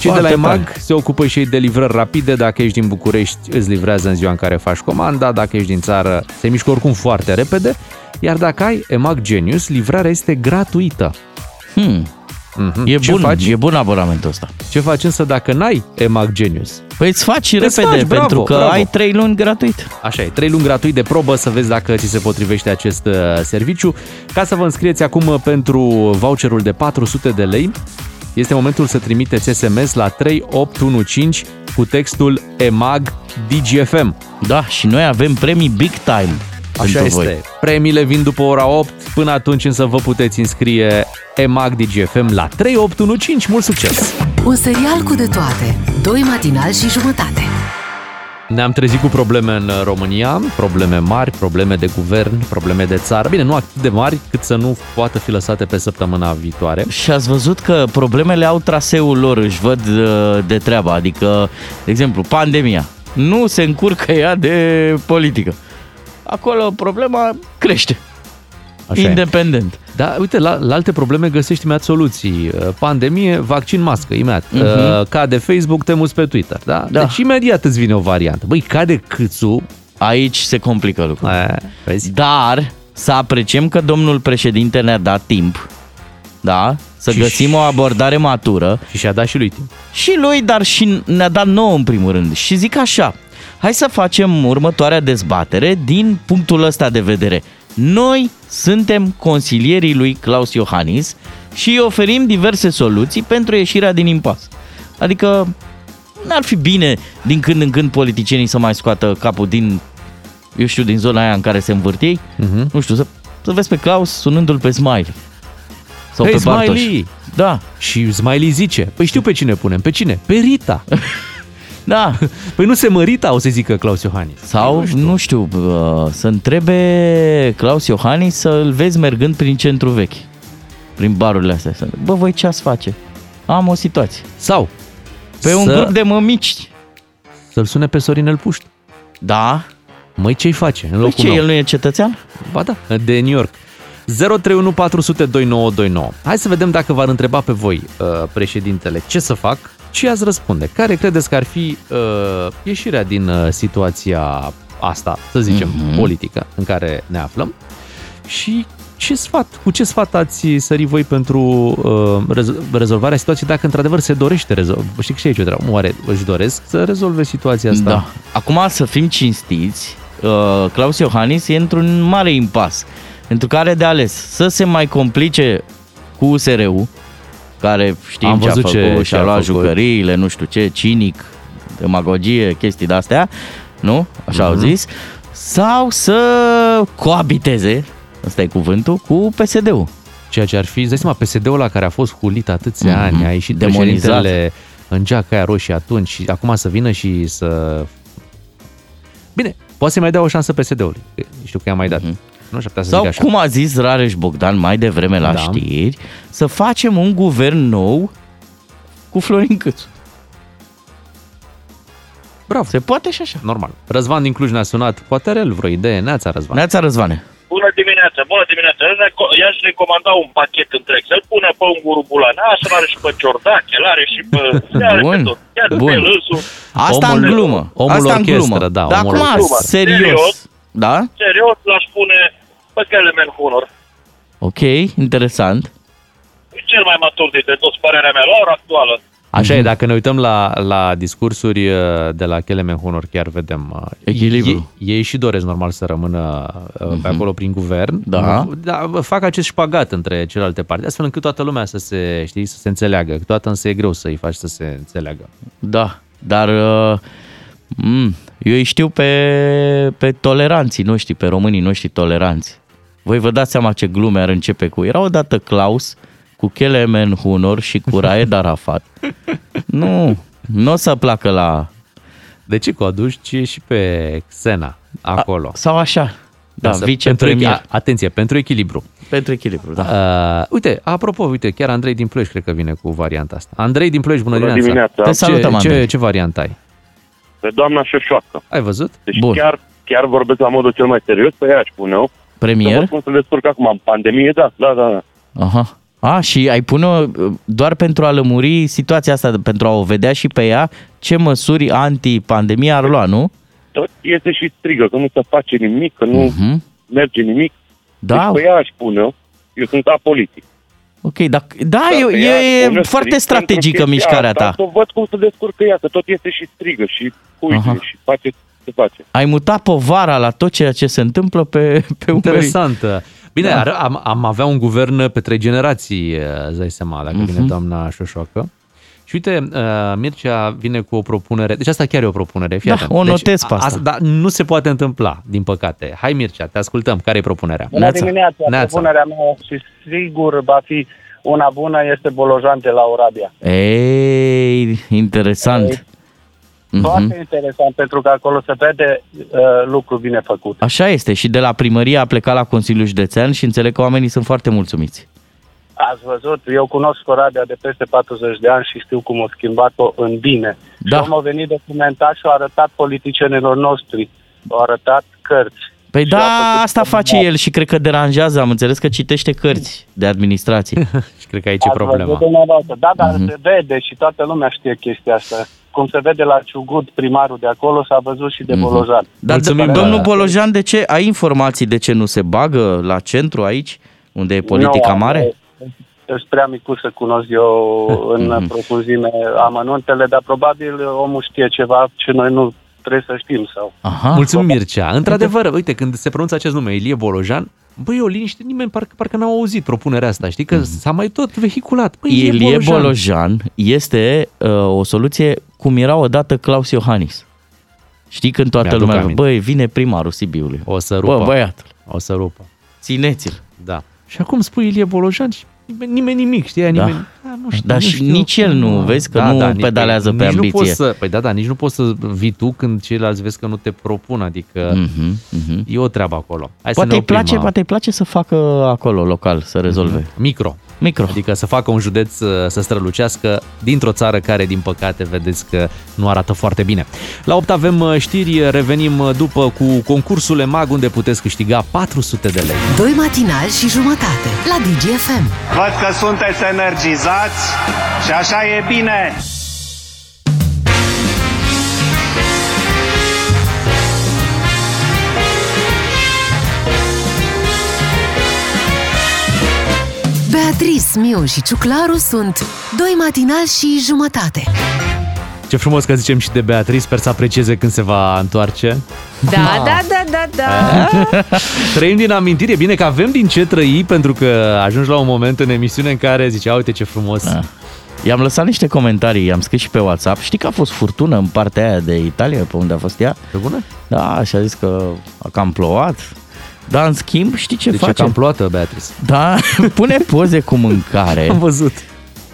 Cei de la Foarte EMAG tare. se ocupă și ei de livrări rapide. Dacă ești din București, îți livrează în ziua în care faci comanda. Dacă ești din țară, se mișcă oricum foarte repede. Iar dacă ai EMAG Genius, livrarea este gratuită. Hmm. Mhm. E Ce bun, faci? e bun abonamentul ăsta. Ce faci însă dacă n-ai EMAG Genius? Păi îți faci Îți repede, faci, bravo, pentru că bravo. ai 3 luni gratuit. Așa e, 3 luni gratuit de probă să vezi dacă ți se potrivește acest uh, serviciu. Ca să vă înscrieți acum uh, pentru voucherul de 400 de lei, este momentul să trimiteți SMS la 3815 cu textul EMAG DGFM. Da, și noi avem premii big time Așa pentru este. voi. Premiile vin după ora 8. Până atunci însă vă puteți înscrie EMAG DGFM la 3815. Mult succes! Un serial cu de toate. Doi matinali și jumătate. Ne-am trezit cu probleme în România, probleme mari, probleme de guvern, probleme de țară. Bine, nu atât de mari cât să nu poată fi lăsate pe săptămâna viitoare. Și ați văzut că problemele au traseul lor, își văd uh, de treaba. Adică, de exemplu, pandemia. Nu se încurcă ea de politică. Acolo problema crește. Așa e. Independent. Da, uite, la, la alte probleme găsești imediat soluții. Uh, Pandemie, vaccin, mască, imediat. Mhm. Uh, Cade Facebook, te muți pe Twitter. Da? Da. Deci imediat îți vine o variantă. Băi, cade câțu. Aici se complică lucrurile. Aia, vezi? Dar să apreciem că domnul președinte ne-a dat timp, da? Să Și- găsim o abordare matură. Și și-a dat și lui timp. Și lui, dar și ne-a dat nouă în primul rând. Și zic așa, hai să facem următoarea dezbatere din punctul ăsta de vedere. Noi suntem consilierii lui Claus Iohannis și îi oferim diverse soluții pentru ieșirea din impas. Adică n-ar fi bine din când în când politicienii să mai scoată capul din, eu știu, din zona aia în care se învârtiei. Mhm. Nu știu, să, să vezi pe Claus sunându-l pe Smiley. Sau Hei, pe Bartoș. Smiley! Da. Și Smiley zice, păi știu pe cine punem. Pe cine? Pe Rita. Da. Păi nu se mărita, o să zică Claus Iohannis. Sau, nu știu, nu știu uh, să întrebe Claus Iohannis să-l vezi mergând prin centru vechi. Prin barurile astea. Să- Bă, voi ce ați face? Am o situație. Sau Pe un să- grup de mămici. Să-l sune pe Sorinel Puști. Da. Măi, ce-i face în Păi locul ce, meu? el nu e cetățean? Ba da, de New York. 031 400 2929. Hai să vedem dacă v-ar întreba pe voi, uh, președintele, ce să fac, ce ați răspunde. Care credeți că ar fi uh, ieșirea din uh, situația asta, să zicem, Mhm. mm-hmm. politică în care ne aflăm și ce sfat, cu ce sfat ați sări voi pentru uh, rezo- rezolvarea situației dacă într-adevăr se dorește rezolvarea? Știi că și aici o treabă. Oare își doresc să rezolve situația asta? Da. Acum să fim cinstiți, uh, Claus Iohannis e într-un mare impas. Pentru care are de ales să se mai complice cu USR-ul, care știm Am ce a văzut făcut, ce- ce și-a a luat făcut. jucăriile, nu știu ce, cinic, demagogie, chestii de-astea, nu? Așa au Mhm. zis. Sau să coabiteze, ăsta e cuvântul, cu PSD-ul. Ceea ce ar fi, îți dai seama, PSD-ul ăla care a fost hulit atâția Mhm. ani, a ieșit Demonizat. președintele în geaca aia roșie atunci și acum să vină și să... Bine, poate să mai dea o șansă PSD-ului. Știu că i-a mai dat. Nu și putea să Sau zic așa. cum a zis Rareș Bogdan mai devreme la Da. știri, să facem un guvern nou cu Florin Câțu. Bravo. Se poate și așa. Normal. Răzvan din Cluj ne-a sunat. Poate are el vreo idee. Neața, Răzvan. Neața Răzvane. Bună dimineața, bună dimineața. Eu reco- I-aș recomanda un pachet întreg. Să-l pună pe un guru Bulanea, să-l are și pe Ciordache, îl are și pe... îl are Bun, pe tot. Chiar bun. pe el însuși. Asta Omul- în glumă. omul Asta în glumă. orchestră, da, Dar omul acum, orchestră. serios. Serios? Da? Serios, l-aș pune pe Kelemen Hunor. Ok, interesant. Cel mai matur dintre toți, părerea mea, la ora actuală. Așa e, dacă ne uităm la, la discursuri uh, de la Kelemen Honor, chiar vedem... uh, Echilibru. Ei, ei și doresc normal să rămână uh, pe acolo prin guvern. Da. da. Fac acest șpagat între celelalte partide, astfel încât toată lumea să se, știi, să se înțeleagă. Toată însă e greu să-i faci să se înțeleagă. Da, dar uh, mm, eu îi știu pe, pe toleranții noștri, pe românii noștri toleranți. Voi vă dați seama ce glume ar începe cu. Era odată Klaus cu Kelemen Hunor și cu Raed Arafat. nu, nu o să placă la... De ce cu aduci ci și pe Xena acolo? Sau așa. Da, să- vicepremier. pentru, echi- atenție, pentru echilibru. Pentru echilibru, da. Uh, uite, apropo, uite, chiar Andrei din Ploiești cred că vine cu varianta asta. Andrei din Ploiești, bună, Bună dimineața. dimineața. Te salutăm, ce, ce, Andrei. ce variantă ai? Pe doamna Șoșoacă. Ai văzut? Deci Bun. chiar, chiar vorbesc la modul cel mai serios, pe ea aș pune eu. Să Premier? văd cum se descurcă acum, în pandemie, da, da, da. da. Aha. A, și ai pune doar pentru a lămuri situația asta, pentru a o vedea și pe ea, ce măsuri anti-pandemie ar lua, nu? Tot iese și strigă, că nu se face nimic, că nu Mhm. merge nimic. Da, Deci pe ea aș pune eu. Eu sunt apolitic. ok, da, da Dar e, pe ea aș e pune foarte strict strategică pentru chestia mișcarea asta, ta. Să văd cum se descurcă ea, că tot iese și strigă și huige Aha. și face ce face. Ai mutat povara la tot ceea ce se întâmplă pe, pe umerii. Interesant. Bine, Da. ar, am, am avea un guvern pe trei generații, uh, îți dai seama, dacă Mhm. vine doamna Șoșoacă. Și uite, uh, Mircea vine cu o propunere, deci asta chiar e o propunere, fii Da, atent. o deci, notez pe asta. Dar nu se poate întâmpla, din păcate. Hai Mircea, te ascultăm, care e propunerea? Bună dimineața, Neața. propunerea mea și sigur va fi Una bună este Bolojan de la Oradea. Ei, interesant. Mhm. Foarte interesant, pentru că acolo se vede uh, lucru bine făcut. Așa este. Și de la primărie a plecat la Consiliul Județean și înțeleg că oamenii sunt foarte mulțumiți. Ați văzut, eu cunosc Oradea de peste 40 de ani și știu cum au schimbat-o în bine. Da. Și au venit documentat și au arătat politicienilor noștri, au arătat cărți. Păi Și au da, făcut asta face el și cred că deranjează. Am înțeles că citește cărți de administrație. și cred că aici Ați văzut dumneavoastră. Da, dar se vede și toată lumea știe chestia asta. Cum se vede la Ciugut, primarul de acolo, s-a văzut și de Bolojan. Dar de, domnul Bolojan, de ce? Ai informații de ce nu se bagă la centru aici, unde e politica Nu, mare? Sunt prea micuț să cunosc eu în profunzime amănuntele, dar probabil omul știe ceva ce noi nu trebuie să știm. sau. Aha. Mulțumim, Mircea. Într-adevăr, uite, când se pronunță acest nume, Ilie Bolojan, băi, o liniște, nimeni parcă, parcă n-au auzit propunerea asta, știi? Că s-a mai tot vehiculat. Băi, Ilie, Ilie Bolojan. Bolojan este uh, o soluție cum era odată Claus Iohannis. Știi când toată Mi-aduc lumea, aminte. băi, vine primarul Sibiului. O să rupă. Bă, băiatul, O să rupă. țineți-l. Da. Și acum spui Ilie Bolojan și nimeni, nimeni nimic, știi? Da. Nimeni, "A, nu știu, Dar nu și știu nici el nu, cum." vezi că nu nici- pedalează pe nici Nu ambiție. poți să, păi da, da, nici nu poți să vii tu când ceilalți vezi că nu te propun, adică Mhm, mhm. e o treabă acolo. Hai să Poate ne îi, oprim, place, uh, poate îi place să facă acolo, local, să rezolve. Micro. Micro. Adică să facă un județ uh, să strălucească dintr-o țară care, din păcate, vedeți că nu arată foarte bine. La 8 avem uh, știri, revenim uh, după cu concursul EMAG, unde puteți câștiga 400 de lei. Doi matinali și jumătate la DGFM. Văd că sunteți energizați și așa e bine. Beatrice, Miu și Ciuclaru sunt doi matinali și jumătate. Ce frumos că zicem și de Beatrice, sper să aprecieze când se va întoarce. Da, da, da, da, da. Trăim din amintiri, e bine că avem din ce trăi, pentru că ajungi la un moment în emisiune în care zici, "A, uite ce frumos. Da. I-am lăsat niște comentarii, i-am scris și pe WhatsApp. Știi că a fost furtună în partea aia de Italia, pe unde a fost ea? Pe bună? Da, și a zis că a cam plouat. Dar în schimb, știi ce Deci e face? cam ploată, Beatrice. Da, pune poze cu mâncare. Am văzut.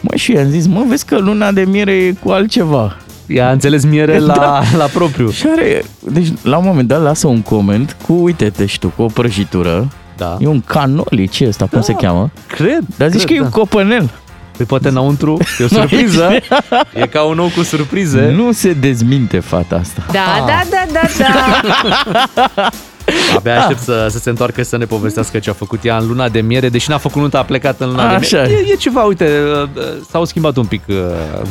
Mă, și i-am zis, mă, vezi că luna de miere e cu altceva. Ea a înțeles miere la, Da. la propriu. Și are, deci la un moment dat lasă un coment cu, uite-te și tu, cu o prăjitură. Da. E un canoli, ce e ăsta, cum se cheamă? Cred. Dar zici cred, că e da. un copănel. Păi poate înăuntru e o surpriză. e ca un nou cu surprize. Nu se dezminte fata asta. Da, da, da, da, da. Abia aștept să, să se întoarcă să ne povestească ce a făcut ea în luna de miere, deși n-a făcut nunta, a plecat în luna Așa de e. miere. E, e ceva, uite, uh, s-au schimbat un pic uh,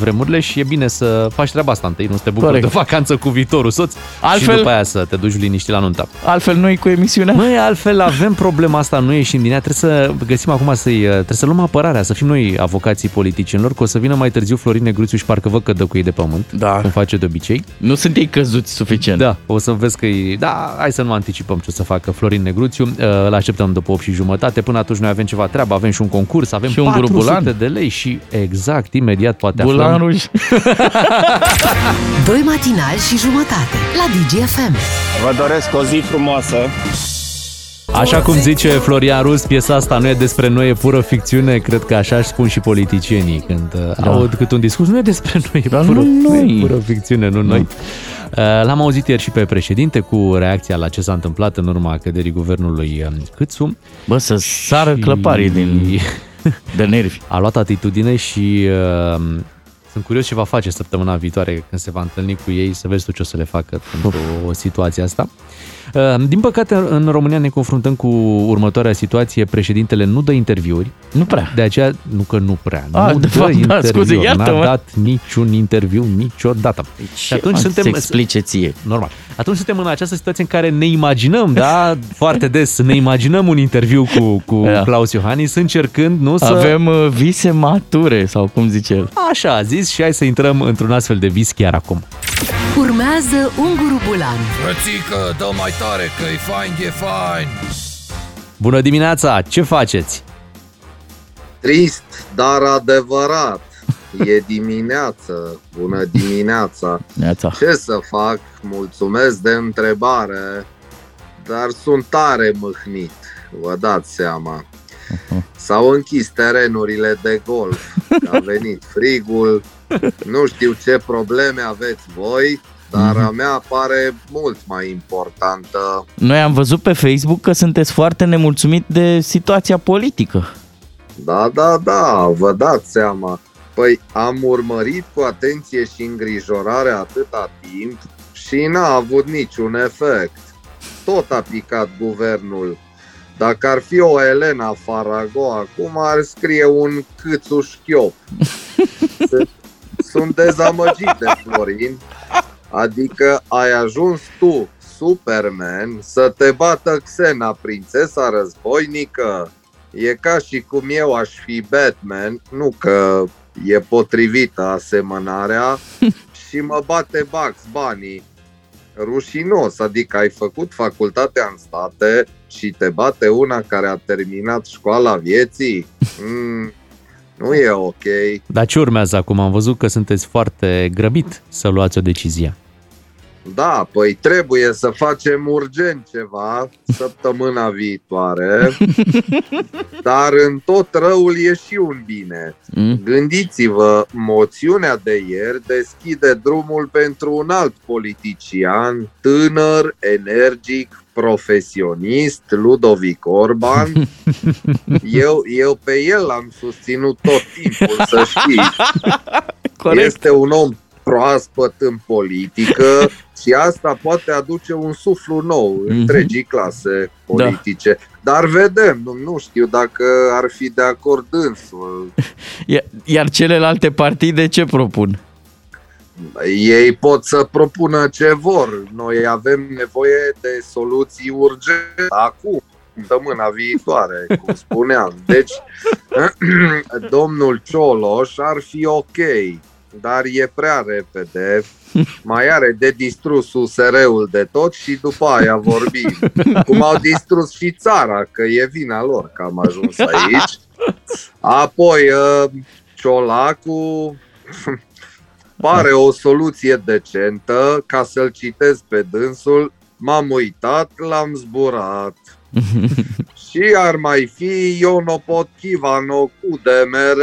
vremurile și e bine să faci treaba asta întâi, nu să te bucuri Corect. de vacanță cu viitorul soț Altfel- și după aia să te duci liniștit la nunta. Altfel noi cu emisiunea? Măi, altfel avem problema asta, nu ieșim din ea, trebuie să găsim acum să trebuie să luăm apărarea, să fim noi avocații politicienilor, că o să vină mai târziu Florin Negruțiu și parcă văd că dă cu ei de pământ, Da. cum face de obicei. Nu sunt ei căzuți suficient. Da, o să vezi că e... Da, hai să nu anticipăm ce o să facă Florin Negruțiu. Uh, Îl așteptăm după 8 și jumătate. Până atunci noi avem ceva treabă, avem și un concurs, avem Și un 400 grubulan. de lei și exact, imediat poate Bulan aflăm. ruj. Doi matinali și jumătate la DGFM. Vă doresc o zi frumoasă. Așa cum zice Florian Rus, piesa asta nu e despre noi, e pură ficțiune. Cred că așa își spun și politicienii când da. aud cât un discurs. Nu e despre noi, e Dar pură, nu nu e noi. pură ficțiune, nu noi. Uh, L-am auzit ieri și pe președinte cu reacția la ce s-a întâmplat în urma căderii guvernului um, Câțu. Bă, să sară clăparii din... de nervi. A luat atitudine și uh, sunt curios ce va face săptămâna viitoare când se va întâlni cu ei, să vezi tu ce o să le facă pentru o situație asta. Uh, Din păcate, în România ne confruntăm cu următoarea situație. Președintele nu dă interviuri. Nu prea. De aceea, nu că nu prea, A, nu de dă fapt, da, interviuri. scuze, N-a iartă-mă. dat niciun interviu niciodată. și atunci Ce suntem... să explice ție. Normal. Atunci suntem în această situație în care ne imaginăm, da, foarte des, ne imaginăm un interviu cu, cu Da. Claus Iohannis încercând, nu, să... Avem uh, vise mature, sau cum zice el. Așa a zis și hai să intrăm într-un astfel de vis chiar acum. Urmează Unguru Bulan Frățică, dă mai tare că e fain, e fain Bună dimineața, ce faceți? Trist, dar adevărat. E dimineață. Bună dimineața. Neața. Ce să fac? Mulțumesc de întrebare, dar sunt tare mâhnit. Vă dați seama. S-au închis terenurile de golf, a venit frigul, nu știu ce probleme aveți voi, dar a mea pare mult mai importantă. Noi am văzut pe Facebook că sunteți foarte nemulțumit de situația politică. Da, da, da, vă dați seama. Păi am urmărit cu atenție și îngrijorare atâta timp și n-a avut niciun efect. Tot a picat guvernul. Dacă ar fi o Elena Farago acum, ar scrie un câțu șchiop. Sunt- Sunt dezamăgit de Florin. Adică ai ajuns tu, Superman, să te bată Xena, prințesa războinică. E ca și cum eu aș fi Batman, nu că e potrivită asemănarea, și mă bate Bugs Bunny. Rușinos, adică ai făcut facultatea în state și te bate una care a terminat școala vieții? Mm, nu e ok. Dar ce urmează acum? Am văzut că sunteți foarte grăbit să luați o decizie. Da, păi trebuie să facem urgent ceva săptămâna viitoare, dar în tot răul e și un bine. Mm? Gândiți-vă, moțiunea de ieri deschide drumul pentru un alt politician, tânăr, energic, profesionist, Ludovic Orban. Eu, eu pe el l-am susținut tot timpul, să știți. Corect. Este un om proaspăt în politică și asta poate aduce un suflu nou Mhm. întregii clase politice. Dar vedem, nu, nu știu dacă ar fi de acord dânsul. Iar- Iar celelalte partide ce propun? Ei pot să propună ce vor. Noi avem nevoie de soluții urgente acum, săptămâna viitoare, cum spuneam. Deci, domnul Cioloș ar fi ok, dar e prea repede. Mai are de distrus USR-ul de tot și după aia vorbim. Cum au distrus și țara, că e vina lor că am ajuns aici. Apoi, uh, Ciolacu pare o soluție decentă, ca să-l citesc pe dânsul, m-am uitat, l-am zburat. Și ar mai fi Iono Potkivano cu DMR.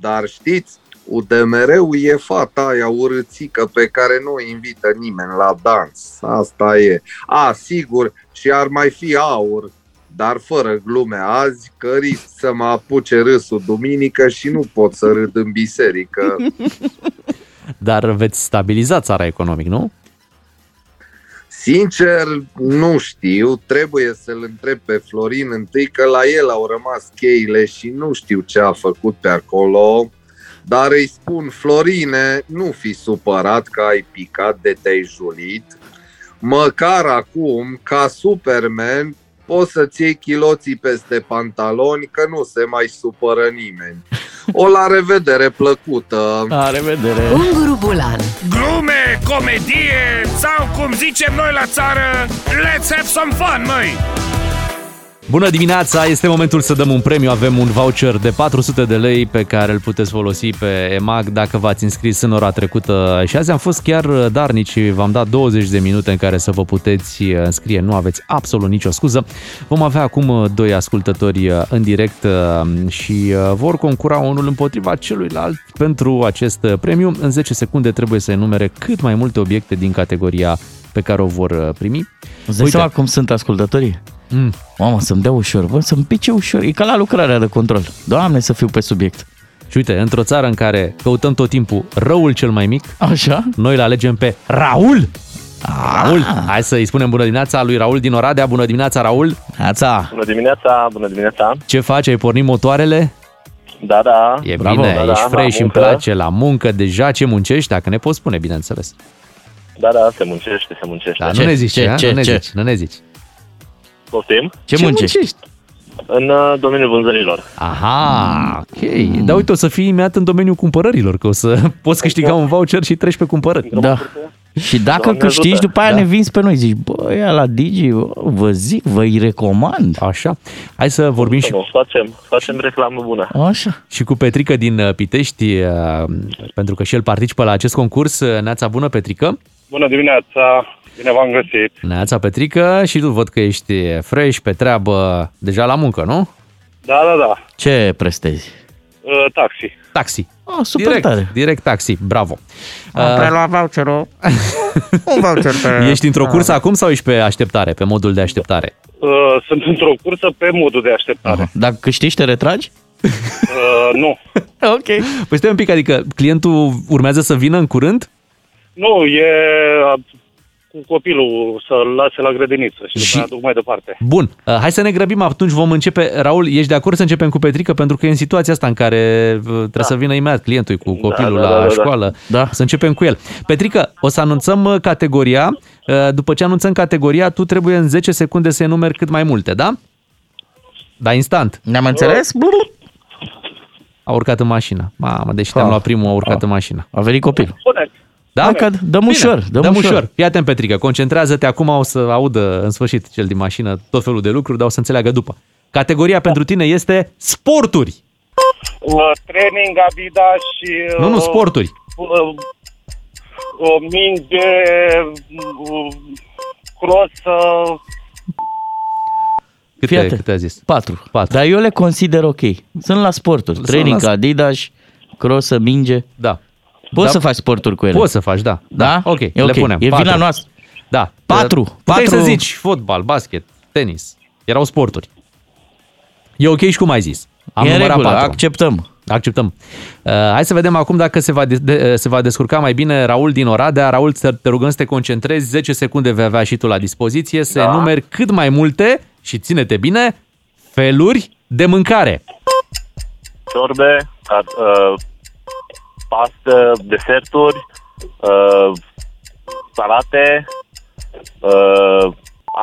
Dar știți, UDMR-ul e fata aia urâțică pe care nu o invită nimeni la dans. Asta e. A, sigur, și ar mai fi aur, dar fără glume azi, că risc să mă apuce râsul duminică și nu pot să râd în biserică. Dar veți stabiliza țara economic, nu? Sincer, nu știu, trebuie să-l întreb pe Florin întâi că la el au rămas cheile și nu știu ce a făcut pe acolo, dar îi spun, Florine, nu fi supărat că ai picat de te-ai julit, măcar acum, ca Superman, poți să-ți iei chiloții peste pantaloni, că nu se mai supără nimeni. O la revedere plăcută! La revedere! Unguru Bulan Glume, comedie sau cum zicem noi la țară, let's have some fun, măi! Bună dimineața! Este momentul să dăm un premiu. Avem un voucher de 400 de lei pe care îl puteți folosi pe EMAG dacă v-ați înscris în ora trecută. Și azi am fost chiar darnici. V-am dat 20 de minute în care să vă puteți înscrie. Nu aveți absolut nicio scuză. Vom avea acum doi ascultători în direct și vor concura unul împotriva celuilalt pentru acest premiu. În 10 secunde trebuie să enumere cât mai multe obiecte din categoria pe care o vor primi. Îți dai seama cum sunt ascultătorii? Mm. Mamă, să-mi dea ușor, bă, să-mi pice ușor. E ca la lucrarea de control. Doamne, să fiu pe subiect. Și uite, într-o țară în care căutăm tot timpul răul cel mai mic, Așa? noi îl alegem pe Raul. Raul, hai să-i spunem bună dimineața lui Raul din Oradea. Bună dimineața, Raul. Neața. Bună dimineața, bună dimineața. Ce faci? Ai pornit motoarele? Da, da. E Bravo, bine, da, da, ești la fresh, îmi muncă. place la muncă, deja ce muncești, dacă ne poți spune, bineînțeles. Da, da, se muncește, se muncește. Da, nu ne zici, ce, nu ne zici, nu ne zici. Poftim? Ce, muncești? În uh, domeniul vânzărilor. Aha, ok. Dar uite, o să fii imediat în domeniul cumpărărilor, că o să poți câștiga un voucher și treci pe cumpărări. Da. Și dacă Doamne câștigi, ajută. după aia Da. ne vinzi pe noi. Zici, bă, ea la Digi, bă, vă zic, vă îi recomand. Așa. Hai să vorbim și, Nu, facem, facem reclamă bună. Așa. și cu Petrică din uh, Pitești, uh, pentru că și el participă la acest concurs. Uh, Neața bună, Petrică. Bună dimineața, bine v-am găsit. Neața, Petrică, și tu văd că ești fresh, pe treabă, deja la muncă, nu? Da, da, da. Ce prestezi? Uh, taxi. Taxi. Oh, super direct, tare. direct taxi, bravo. Am Uh, preluat voucherul. Un voucher pe... Ești într-o cursă acum sau ești pe așteptare, pe modul de așteptare? Uh, sunt într-o cursă pe modul de așteptare. Dacă câștigi, te retragi? Uh, nu. ok. Păi stai un pic, adică clientul urmează să vină în curând? Nu, e uh, cu copilul să-l lase la grădiniță și, Și- și... după aia duc mai departe. Bun, uh, hai să ne grăbim, atunci vom începe. Raul, ești de acord să începem cu Petrică? Pentru că e în situația asta în care uh, trebuie da. să vină imediat clientul cu copilul da, la da, da, da. școală. Da. Să începem cu el. Petrică, o să anunțăm uh, categoria. Uh, După ce anunțăm categoria, tu trebuie în 10 secunde să enumeri cât mai multe, da? Da, instant. Ne-am înțeles? A urcat în mașină. Mamă, deși te-am Ah. luat primul, a urcat în mașină. A venit copilul. Bune. Da? Hai că dăm Bine, ușor, dăm dăm ușor. ușor. Fii atent, Petrică, concentrează-te acum, o să audă în sfârșit cel din mașină tot felul de lucruri, dar o să înțeleagă după. Categoria pentru tine este sporturi. Uh, training, Adidas și... Uh, Nu, nu, sporturi. Uh, o minge, uh, cross, uh, Câte, Fii atent. câte a zis? Patru. Patru. Dar eu le consider ok. Sunt la sporturi. Training, la- Adidas, cross, minge. Da. Poți Da. să faci sporturi cu ele. Poți să faci, da. Da? Ok, E le ok. punem. E Patru. vina noastră. Da. Patru. Puteai Patru. să zici fotbal, basket, tenis. Erau sporturi. E ok și cum ai zis. Am E în numărat regulă, patru. acceptăm. Acceptăm. Uh, hai să vedem acum dacă se va, de, de, se va descurca mai bine Raul din Oradea. Raul, te, te rugăm să te concentrezi. 10 secunde vei avea și tu la dispoziție. Să da. enumeri cât mai multe și ține-te bine feluri de mâncare. ciorbe, ca- uh, pastă, deserturi, uh, salate, uh,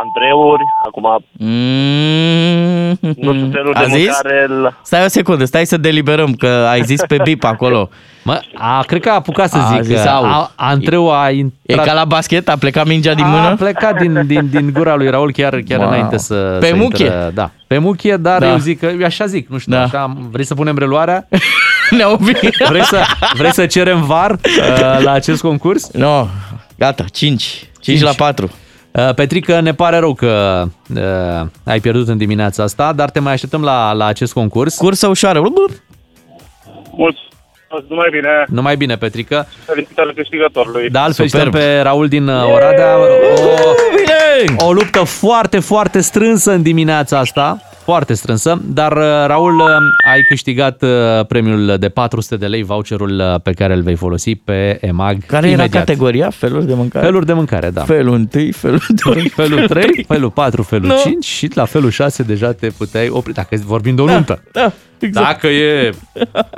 antreuri, acum Mm, nu știu felul A de zis? mâncare. la- Stai o secundă, stai să deliberăm, că ai zis pe bip acolo. Mă, a, cred că a apucat să A zic zis că au. a, Antreu a intrat... E ca la basket? A plecat mingea din A mână? plecat din, din, din gura lui Raul chiar, chiar Wow. înainte să Pe să muchie? Intră, da, pe muchie, dar Da. eu zic că, eu așa zic, nu știu, Da. așa, vrei să punem reluarea? Ne Vrei să, vrei să cerem VAR uh, la acest concurs? Nu, no, gata, 5. 5 la 4. Uh, Petrică, ne pare rău că uh, ai pierdut în dimineața asta, dar te mai așteptăm la, la acest concurs. Cursă ușoară. mulțumesc, numai bine, Numai bine, Petrică. felicitări câștigătorului. Da, îl felicităm Superb. pe Raul din uh, Oradea. O, o luptă foarte, foarte strânsă în dimineața asta. Foarte strânsă, dar uh, Raul, uh, ai câștigat uh, premiul de 400 de lei, voucherul uh, pe care îl vei folosi pe EMAG Care imediat. era categoria? Feluri de mâncare? Feluri de mâncare, da. Felul 1, felul 2, Felul 3, felul 4, felul Nu. 5 și la felul 6 deja te puteai opri, dacă vorbim de o nuntă. Da, exact. Dacă e,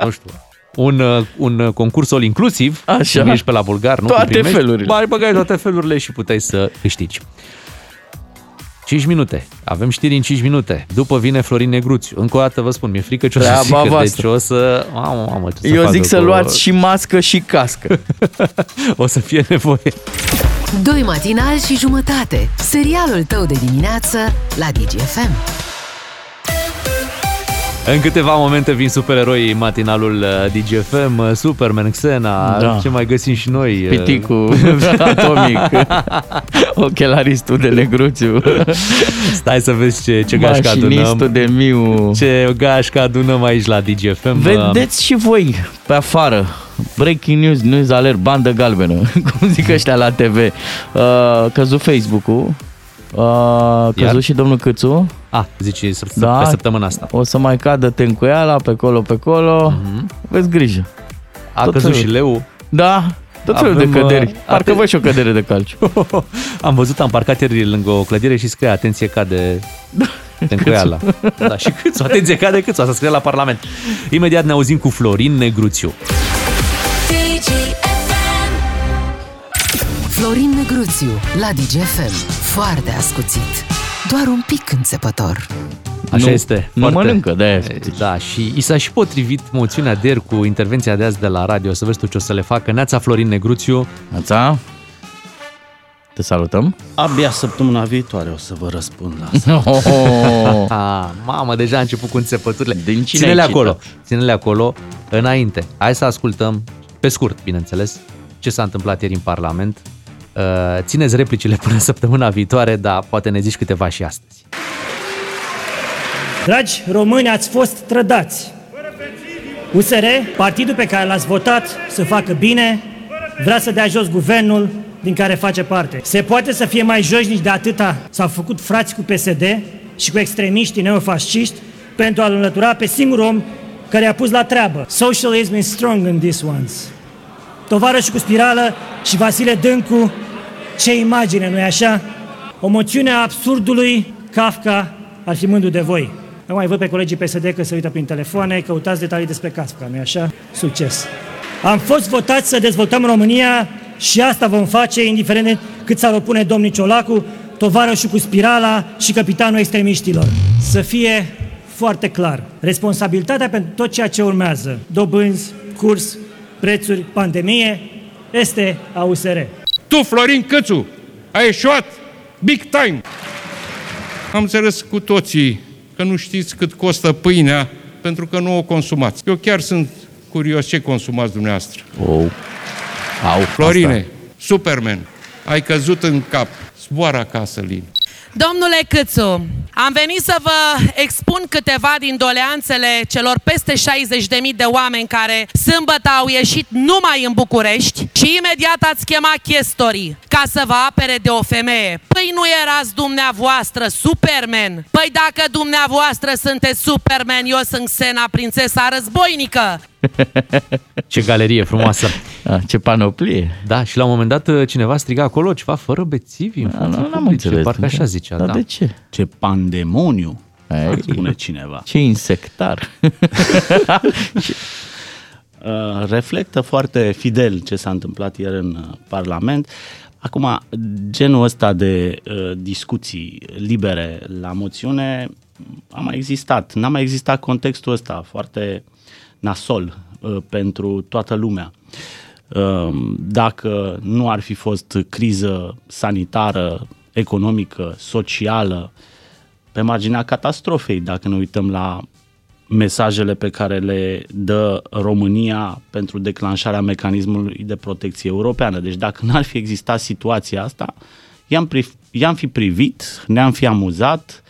nu știu, un, uh, un uh, concurs all inclusiv, Așa. cum ești pe la bulgar, nu? Toate Cum primești, felurile. Mai băgai toate felurile și puteai să câștigi. 5 minute. Avem știri în 5 minute. După vine Florin Negruțiu. Încă o dată vă spun, mi-e frică ce o să Treaba zică. Deci voastră. o să... Mamă, mamă, ce să Eu facă zic să cu- luați și mască și cască. O să fie nevoie. Doi matinali și jumătate. Serialul tău de dimineață la DGFM. În câteva momente vin supereroii matinalul uh, DGFM, uh, Superman, Xena, Da. ce mai găsim și noi. uh, Piticul atomic. Ochelaristul de negruțiu. Stai să vezi ce, ce gașcă Mașinistul adunăm. de miu. Ce gașcă adunăm aici la DGFM. Vedeți și voi pe afară. Breaking news, news alert, bandă galbenă, cum zic ăștia la TV. Uh, căzut Facebook-ul, uh, căzut Iar? și domnul Câțu. A, zici săp- Da. pe săptămâna asta. O să mai cadă tencuiala pe colo, pe colo. Aveți grijă. A Tot căzut felul. și leu. Da, tot felul de Avem, căderi. uh, Parcă aten- văd și o cădere de calciu. Am văzut, am parcat ieri lângă o clădire și scrie atenție cade tencuiala. Da, și câțu, atenție cade câțu, asta scrie la Parlament. Imediat ne auzim cu Florin Negruțiu. Florin Negruțiu la DGFM. Foarte ascuțit. Doar un pic înțepător. Așa Nu- este. nu mănâncă, de-aia Da, și i s-a și potrivit moțiunea de ieri cu intervenția de azi de la radio. Să vezi tu ce o să le facă. Neața Florin Negruțiu. Neața. Te salutăm. Abia săptămâna viitoare o să vă răspund la asta. Oh. Ah, mamă, deja a început cu înțepăturile. Din cine Ține-le ai acolo. citat? Ține-le acolo înainte. Hai să ascultăm, pe scurt, bineînțeles, ce s-a întâmplat ieri în Parlament. Uh, Țineți replicile până săptămâna viitoare, dar poate ne zici câteva și astăzi. Dragi români, ați fost trădați. USR, partidul pe care l-ați votat să facă bine, vrea să dea jos guvernul din care face parte. Se poate să fie mai jojnici de atâta s-au făcut frați cu PSD și cu extremiștii neofasciști pentru a-l înlătura pe singurul om care a pus la treabă. Socialism is strong in these ones. Tovarășul cu spirală și Vasile Dâncu, ce imagine, nu-i așa? O moțiune a absurdului Kafka ar fi mândru de voi. Nu mai văd pe colegii PSD că se uită prin telefoane, căutați detalii despre Kafka, nu-i așa? Succes! Am fost votați să dezvoltăm România și asta vom face, indiferent de cât s-ar opune domnul Ciolacu, tovarășul cu spirala și capitanul extremiștilor. Să fie foarte clar, responsabilitatea pentru tot ceea ce urmează, dobânzi, curs, prețuri, pandemie, este a USR. Tu, Florin Câțu, ai eșuat big time. Am înțeles cu toții că nu știți cât costă pâinea pentru că nu o consumați. Eu chiar sunt curios ce consumați dumneavoastră. Oh. Au, Florine, asta. Superman, ai căzut în cap. Zboară acasă, Lin. Domnule Câțu, am venit să vă expun câteva din doleanțele celor peste 60.000 de oameni care sâmbătă au ieșit numai în București și imediat ați chemat chestorii ca să vă apere de o femeie. Păi nu erați dumneavoastră Superman? Păi dacă dumneavoastră sunteți Superman, eu sunt Xena, prințesa războinică. Ce galerie frumoasă! A, ce panoplie! Da, și la un moment dat cineva striga acolo ceva fără bețivi. în Da, fața nu, n-am publicului. înțeles. Parcă așa zicea, Dar da. de ce? Ce pandemoniu, Ei, ar spune cineva. Ce insectar! Uh, reflectă foarte fidel ce s-a întâmplat ieri în uh, Parlament. Acum, genul ăsta de uh, discuții libere la moțiune a mai existat. N-a mai existat contextul ăsta foarte nasol uh, pentru toată lumea. Uh, dacă nu ar fi fost criză sanitară, economică, socială, pe marginea catastrofei, dacă ne uităm la mesajele pe care le dă România pentru declanșarea mecanismului de protecție europeană. Deci dacă n-ar fi existat situația asta, i-am, pri- i-am fi privit, ne-am fi amuzat,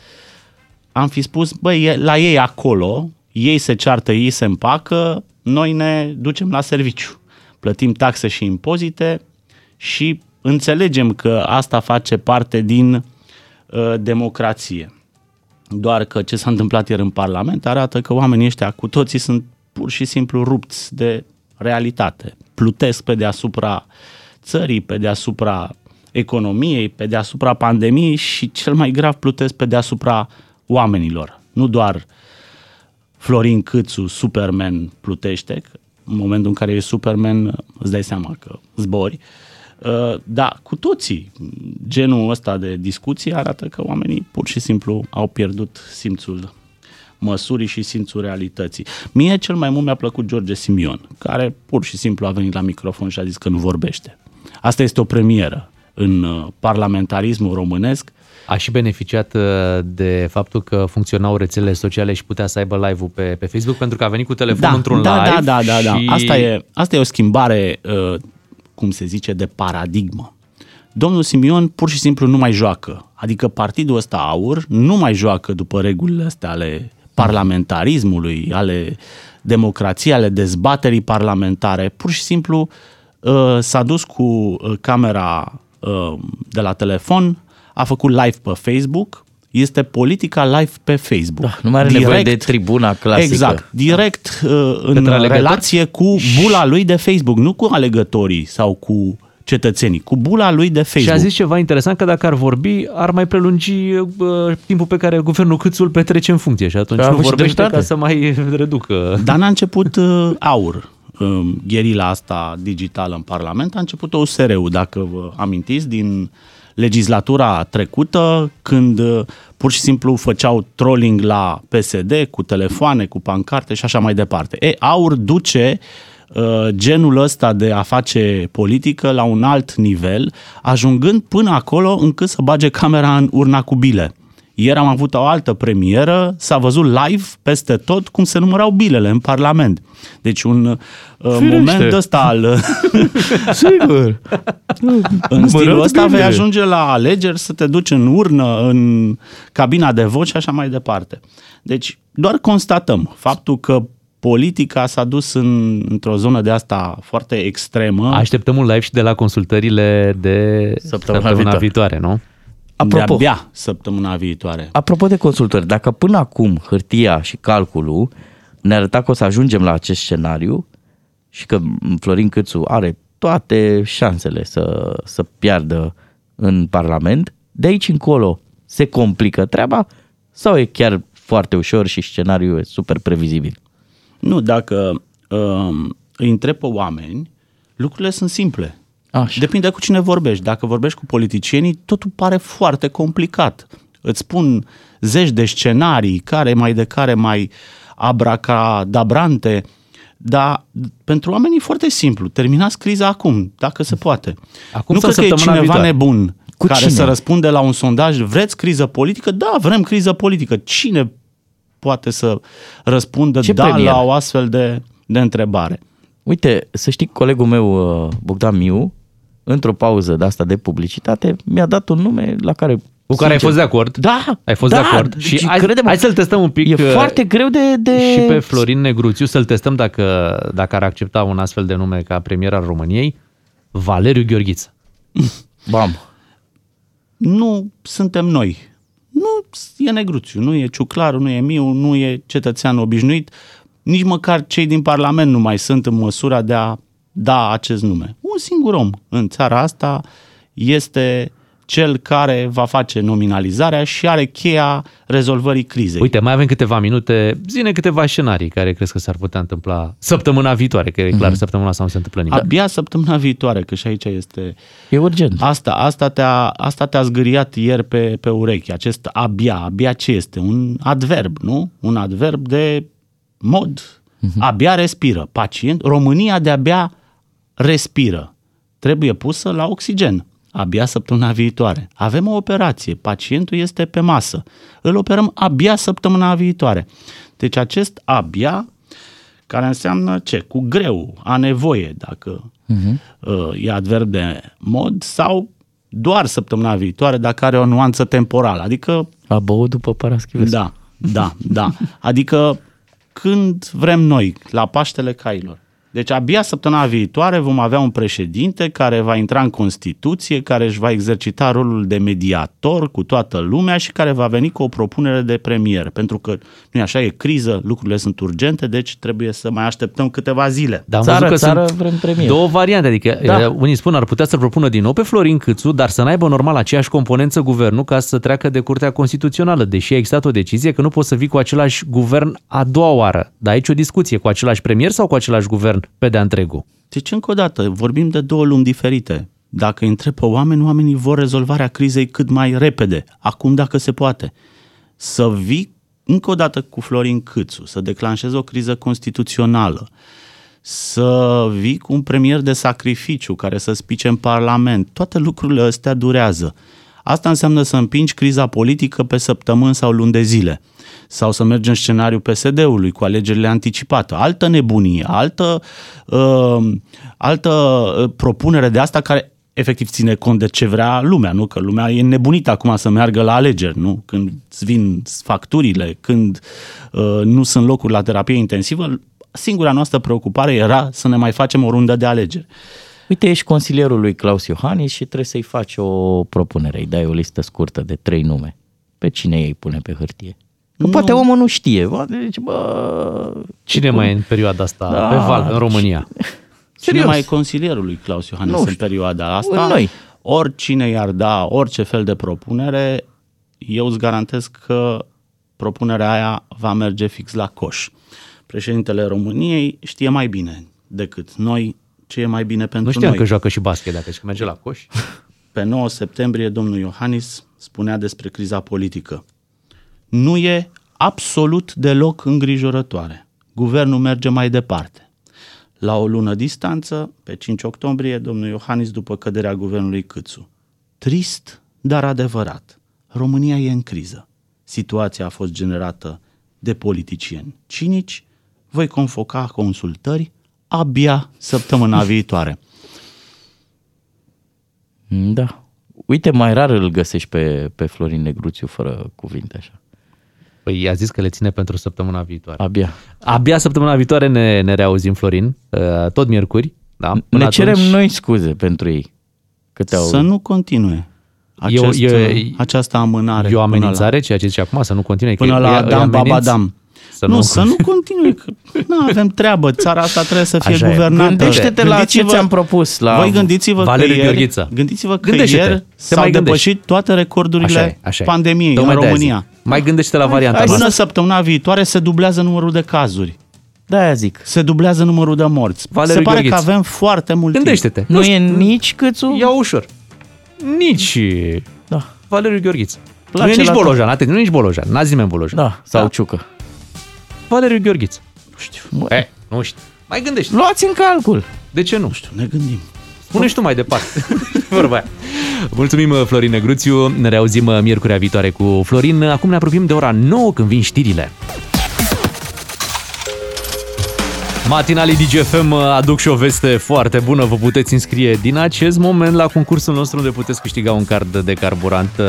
am fi spus, băi, e- la ei acolo, ei se ceartă, ei se împacă, noi ne ducem la serviciu. Plătim taxe și impozite și înțelegem că asta face parte din uh, democrație. Doar că ce s-a întâmplat ieri în Parlament arată că oamenii ăștia cu toții sunt pur și simplu rupți de realitate. Plutesc pe deasupra țării, pe deasupra economiei, pe deasupra pandemiei și cel mai grav plutesc pe deasupra oamenilor. Nu doar Florin Câțu, Superman, plutește, că în momentul în care e Superman îți dai seama că zbori, Uh, Da, cu toții. Genul ăsta de discuții arată că oamenii pur și simplu au pierdut simțul măsurii și simțul realității. Mie cel mai mult mi-a plăcut George Simion, care pur și simplu a venit la microfon și a zis că nu vorbește. Asta este o premieră în uh, parlamentarismul românesc. A și beneficiat uh, de faptul că funcționau rețelele sociale și putea să aibă live-ul pe, pe Facebook pentru că a venit cu telefonul da, într-un da, live. Da, da, da, da. și... Asta, e, asta e o schimbare, uh, cum se zice, de paradigmă. Domnul Simion pur și simplu nu mai joacă. Adică partidul ăsta aur nu mai joacă după regulile astea ale parlamentarismului, ale democrației, ale dezbaterii parlamentare. Pur și simplu uh, s-a dus cu uh, camera uh, de la telefon, a făcut live pe Facebook, este politica live pe Facebook. Da, nu mai are nevoie de tribuna clasică. Exact. Direct uh, în alegători? relație cu bula lui de Facebook, nu cu alegătorii sau cu cetățenii, cu bula lui de Și Facebook. a zis ceva interesant că dacă ar vorbi, ar mai prelungi uh, timpul pe care guvernul Câțu îl petrece în funcție și atunci Că a nu avut și vorbește dreptate. ca să mai reducă. Dar n-a început uh, aur. Um, gherila asta digitală în Parlament a început USR-ul, dacă vă amintiți, din legislatura trecută, când uh, pur și simplu făceau trolling la PSD cu telefoane, cu pancarte și așa mai departe. E, aur duce uh, genul ăsta de a face politică la un alt nivel, ajungând până acolo încât să bage camera în urna cu bile. Ieri am avut o altă premieră, s-a văzut live peste tot cum se numărau bilele în Parlament. Deci un uh, Firește. moment ăsta al... Sigur. în stilul Numărăm ăsta vei bilele. ajunge la alegeri să te duci în urnă, în cabina de vot și așa mai departe. Deci doar constatăm faptul că politica s-a dus în, într-o zonă de asta foarte extremă. Așteptăm un live și de la consultările de săptămâna, viitoare. viitoare, nu? Apropo. De-abia săptămâna viitoare. Apropo de consultări, dacă până acum hârtia și calculul ne arăta că o să ajungem la acest scenariu și că Florin Câțu are toate șansele să, să piardă în Parlament, de aici încolo se complică treaba sau e chiar foarte ușor și scenariul e super previzibil? Nu, dacă um, îi întreb pe oameni, lucrurile sunt simple. Așa. Depinde cu cine vorbești. Dacă vorbești cu politicienii, totul pare foarte complicat. Îți spun zeci de scenarii, care mai de care mai abracadabrante, dar pentru oameni e foarte simplu. Terminați criza acum, dacă se poate. Acum nu sau cred că e săptămâna cineva viitoare? nebun Cu care cine? să răspunde la un sondaj, vreți criză politică? Da, vrem criză politică. Cine poate să răspundă Ce da premier? la o astfel de, de întrebare? Uite, să știi, colegul meu, uh, Bogdan Miu, într-o pauză de asta de publicitate, mi-a dat un nume la care... Cu care ai fost de acord? Da. Ai fost da, de acord? Și Și hai, crede-mă, hai să-l testăm un pic. E uh, foarte greu de... de... Și pe Florin Negruțiu să-l testăm dacă, dacă ar accepta un astfel de nume ca premier al României. Valeriu Gheorghiță. Bam. Nu suntem noi. Nu e Negruțiu, nu e Ciuclaru, nu e Miu, nu e cetățean obișnuit. Nici măcar cei din Parlament nu mai sunt în măsura de a da acest nume. Un singur om în țara asta este cel care va face nominalizarea și are cheia rezolvării crizei. Uite, mai avem câteva minute. Zine câteva scenarii care crezi că s-ar putea întâmpla săptămâna viitoare, că e clar, Mhm. săptămâna asta nu se întâmplă nimic. Abia săptămâna viitoare, că și aici este... E urgent. Asta, asta, te-a, asta te-a zgâriat ieri pe, pe urechi. Acest abia, abia ce este? Un adverb, nu? Un adverb de mod. Abia respiră. Pacient, România de-abia respiră. Trebuie pusă la oxigen. Abia săptămâna viitoare. Avem o operație. Pacientul este pe masă. Îl operăm abia săptămâna viitoare. Deci acest abia care înseamnă ce? Cu greu, a nevoie, dacă uh, e adverb de mod, sau doar săptămâna viitoare, dacă are o nuanță temporală. Adică... A băut după Paraschivescu. Da, da, da. Adică când vrem noi, la Paștele Cailor. Deci abia săptămâna viitoare vom avea un președinte care va intra în Constituție, care își va exercita rolul de mediator cu toată lumea și care va veni cu o propunere de premier. Pentru că, nu așa, e criză, lucrurile sunt urgente, deci trebuie să mai așteptăm câteva zile. Dar am Țară, văzut că țară, sunt vrem premier. două variante, adică Da. da. unii spun ar putea să-l propună din nou pe Florin Câțu, dar să n-aibă normal aceeași componență guvernul ca să treacă de Curtea Constituțională, deși a existat o decizie că nu poți să vii cu același guvern a doua oară. Dar aici o discuție, cu același premier sau cu același guvern pe de-a întregul? Deci, încă o dată, vorbim de două lumi diferite. Dacă îi întreb pe oameni, oamenii vor rezolvarea crizei cât mai repede, acum dacă se poate. Să vii încă o dată cu Florin Câțu, să declanșezi o criză constituțională, să vii cu un premier de sacrificiu care să spice în Parlament, toate lucrurile astea durează. Asta înseamnă să împingi criza politică pe săptămâni sau luni de zile. Sau să mergi în scenariul PSD-ului cu alegerile anticipate. Altă nebunie, altă, uh, altă uh, propunere de asta care efectiv ține cont de ce vrea lumea, nu? Că lumea e nebunită acum să meargă la alegeri, nu? Când îți vin facturile, când uh, nu sunt locuri la terapie intensivă, singura noastră preocupare era să ne mai facem o rundă de alegeri. Uite, ești consilierul lui Claus Iohannis și trebuie să-i faci o propunere, îi dai o listă scurtă de trei nume. Pe cine ei pune pe hârtie? Că Nu. poate omul nu știe. Bă, deci, bă, Cine mai e în perioada asta Da. pe val în România? Cine Serios. mai e consilierul lui Claus Iohannis Nu în știu. perioada asta? Noi. Oricine i-ar da orice fel de propunere, eu îți garantez că propunerea aia va merge fix la coș. Președintele României știe mai bine decât noi ce e mai bine pentru Nu știam noi. că joacă și basket, dacă și că merge la coș. Pe 9 septembrie, domnul Iohannis spunea despre criza politică. Nu e absolut deloc îngrijorătoare. Guvernul merge mai departe. La o lună distanță, pe 5 octombrie, domnul Iohannis după căderea guvernului Câțu. Trist, dar adevărat. România e în criză. situația a fost generată de politicieni cinici, voi convoca consultări abia săptămâna viitoare. Da. Uite, mai rar îl găsești pe, pe Florin Negruțiu fără cuvinte așa. Păi i-a zis că le ține pentru săptămâna viitoare. Abia. Abia săptămâna viitoare ne, ne reauzim, Florin, uh, tot miercuri. Da? Până ne atunci- cerem noi scuze pentru ei. Că te-au... Să nu continue acest, E o- e- această amânare. E o până amenințare, ceea ce zice acum, să nu continue. Până că la îi- îi Adam ameninți Babadam. Să nu, nu, să nu continue, că nu avem treabă. Țara asta trebuie să fie Așa e. guvernată. Gândește-te la ce ți-am propus. La... Voi gândiți-vă Valeriu că ieri, Gheorghiță. gândiți-vă că Gândește-te. ieri Te s-au mai gândești. depășit toate recordurile Așa e, așa e. pandemiei Tocmai în de-aia România. Zic. Mai gândește la varianta Până noastră. săptămâna viitoare se dublează numărul de cazuri. Da, zic. Se dublează numărul de morți. Valeriu se pare Gheorghiță. că avem foarte mult Gândește-te. timp. Nu e nici câțu? Ia ușor. Nici Da. Valeriu Gheorghiță. Nu Place e nici la Bolojan, atent, nu e nici Bolojan, n-a zis nimeni Bolojan. Da, sau Ciucă. Valeriu Gheorghiță. Nu știu. E, nu știu. Mai gândește. Luați în calcul. De ce nu? știu, ne gândim. Spune și tu mai departe. Vorba aia. Mulțumim, Florin Negruțiu. Ne reauzim uh, miercurea viitoare cu Florin. Acum ne apropiem de ora 9 când vin știrile. Matinalii DGFM aduc și o veste foarte bună. Vă puteți înscrie din acest moment la concursul nostru unde puteți câștiga un card de carburant uh,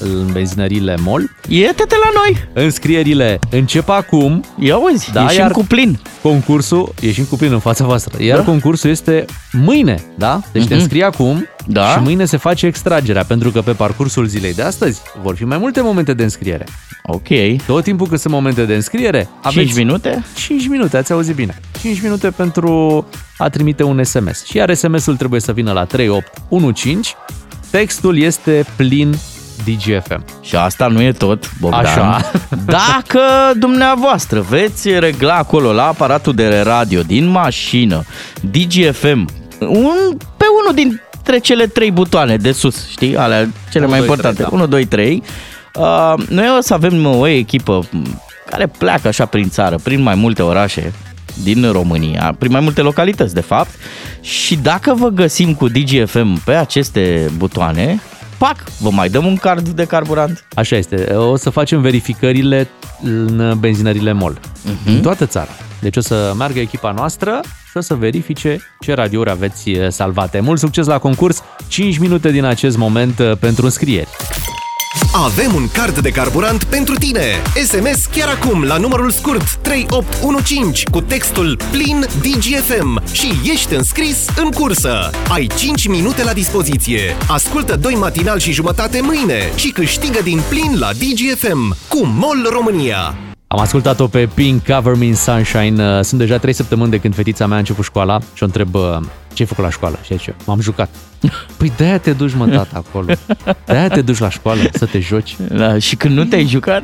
în benzinările MOL. Iete-te la noi! Înscrierile încep acum. Ia uzi, ieșim cu plin. Concursul, ieșim cu plin în fața voastră. Iar Da. concursul este mâine, da? Deci te Mhm. înscrii acum Da. și mâine se face extragerea, pentru că pe parcursul zilei de astăzi vor fi mai multe momente de înscriere. Ok. Tot timpul cât sunt momente de înscriere, aveți 5 minute? 5 minute, ați auzit bine. 5 minute pentru a trimite un SMS. Și iar SMS-ul trebuie să vină la 3815. Textul este plin DGFM. Și asta nu e tot, Bogdan. Așa. Dacă dumneavoastră veți regla acolo la aparatul de radio din mașină DGFM un, pe unul dintre cele trei butoane de sus, știi, alea cele 1, mai 2, importante, 3, da. 1, 2, 3, uh, noi o să avem o echipă care pleacă așa prin țară, prin mai multe orașe din România, prin mai multe localități de fapt și dacă vă găsim cu DGFM pe aceste butoane, pac, vă mai dăm un card de carburant. Așa este. O să facem verificările în benzinările MOL. Mhm. În toată țara. Deci o să meargă echipa noastră și o să verifice ce radiouri aveți eh, salvate. Mult succes la concurs! 5 minute din acest moment eh, pentru înscrieri. Avem un card de carburant pentru tine. SMS chiar acum la numărul scurt 3815 cu textul plin DGFM și ești înscris în cursă. Ai 5 minute la dispoziție. Ascultă doi matinal și jumătate mâine și câștigă din plin la DGFM cu MOL România. Am ascultat-o pe Pink, Cover Me in Sunshine. Sunt deja 3 săptămâni de când fetița mea a început școala și o întreb "Uh, ce ai făcut la școală? Și zice, m-am jucat. Păi de-aia te duci, mă, tata, acolo. De-aia te duci la școală, să te joci. Da, și când nu te-ai jucat?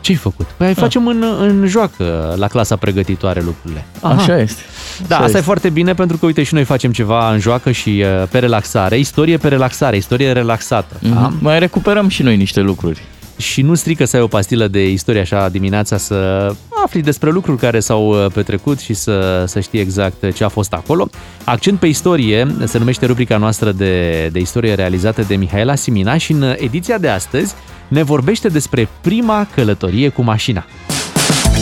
Ce-ai făcut? Păi ai facem în, în joacă, la clasa pregătitoare lucrurile. Așa este. Da, Așa asta este. e foarte bine pentru că, uite, și noi facem ceva în joacă și uh, pe relaxare. Istorie pe relaxare, istorie relaxată. Da? Mhm. Mai recuperăm și noi niște lucruri. Și nu strică să ai o pastilă de istorie așa dimineața să afli despre lucruri care s-au uh, petrecut și să, să știi exact ce a fost acolo. Accent pe istorie se numește rubrica noastră de, de istorie realizată de Mihaela Simina și în ediția de astăzi ne vorbește despre prima călătorie cu mașina.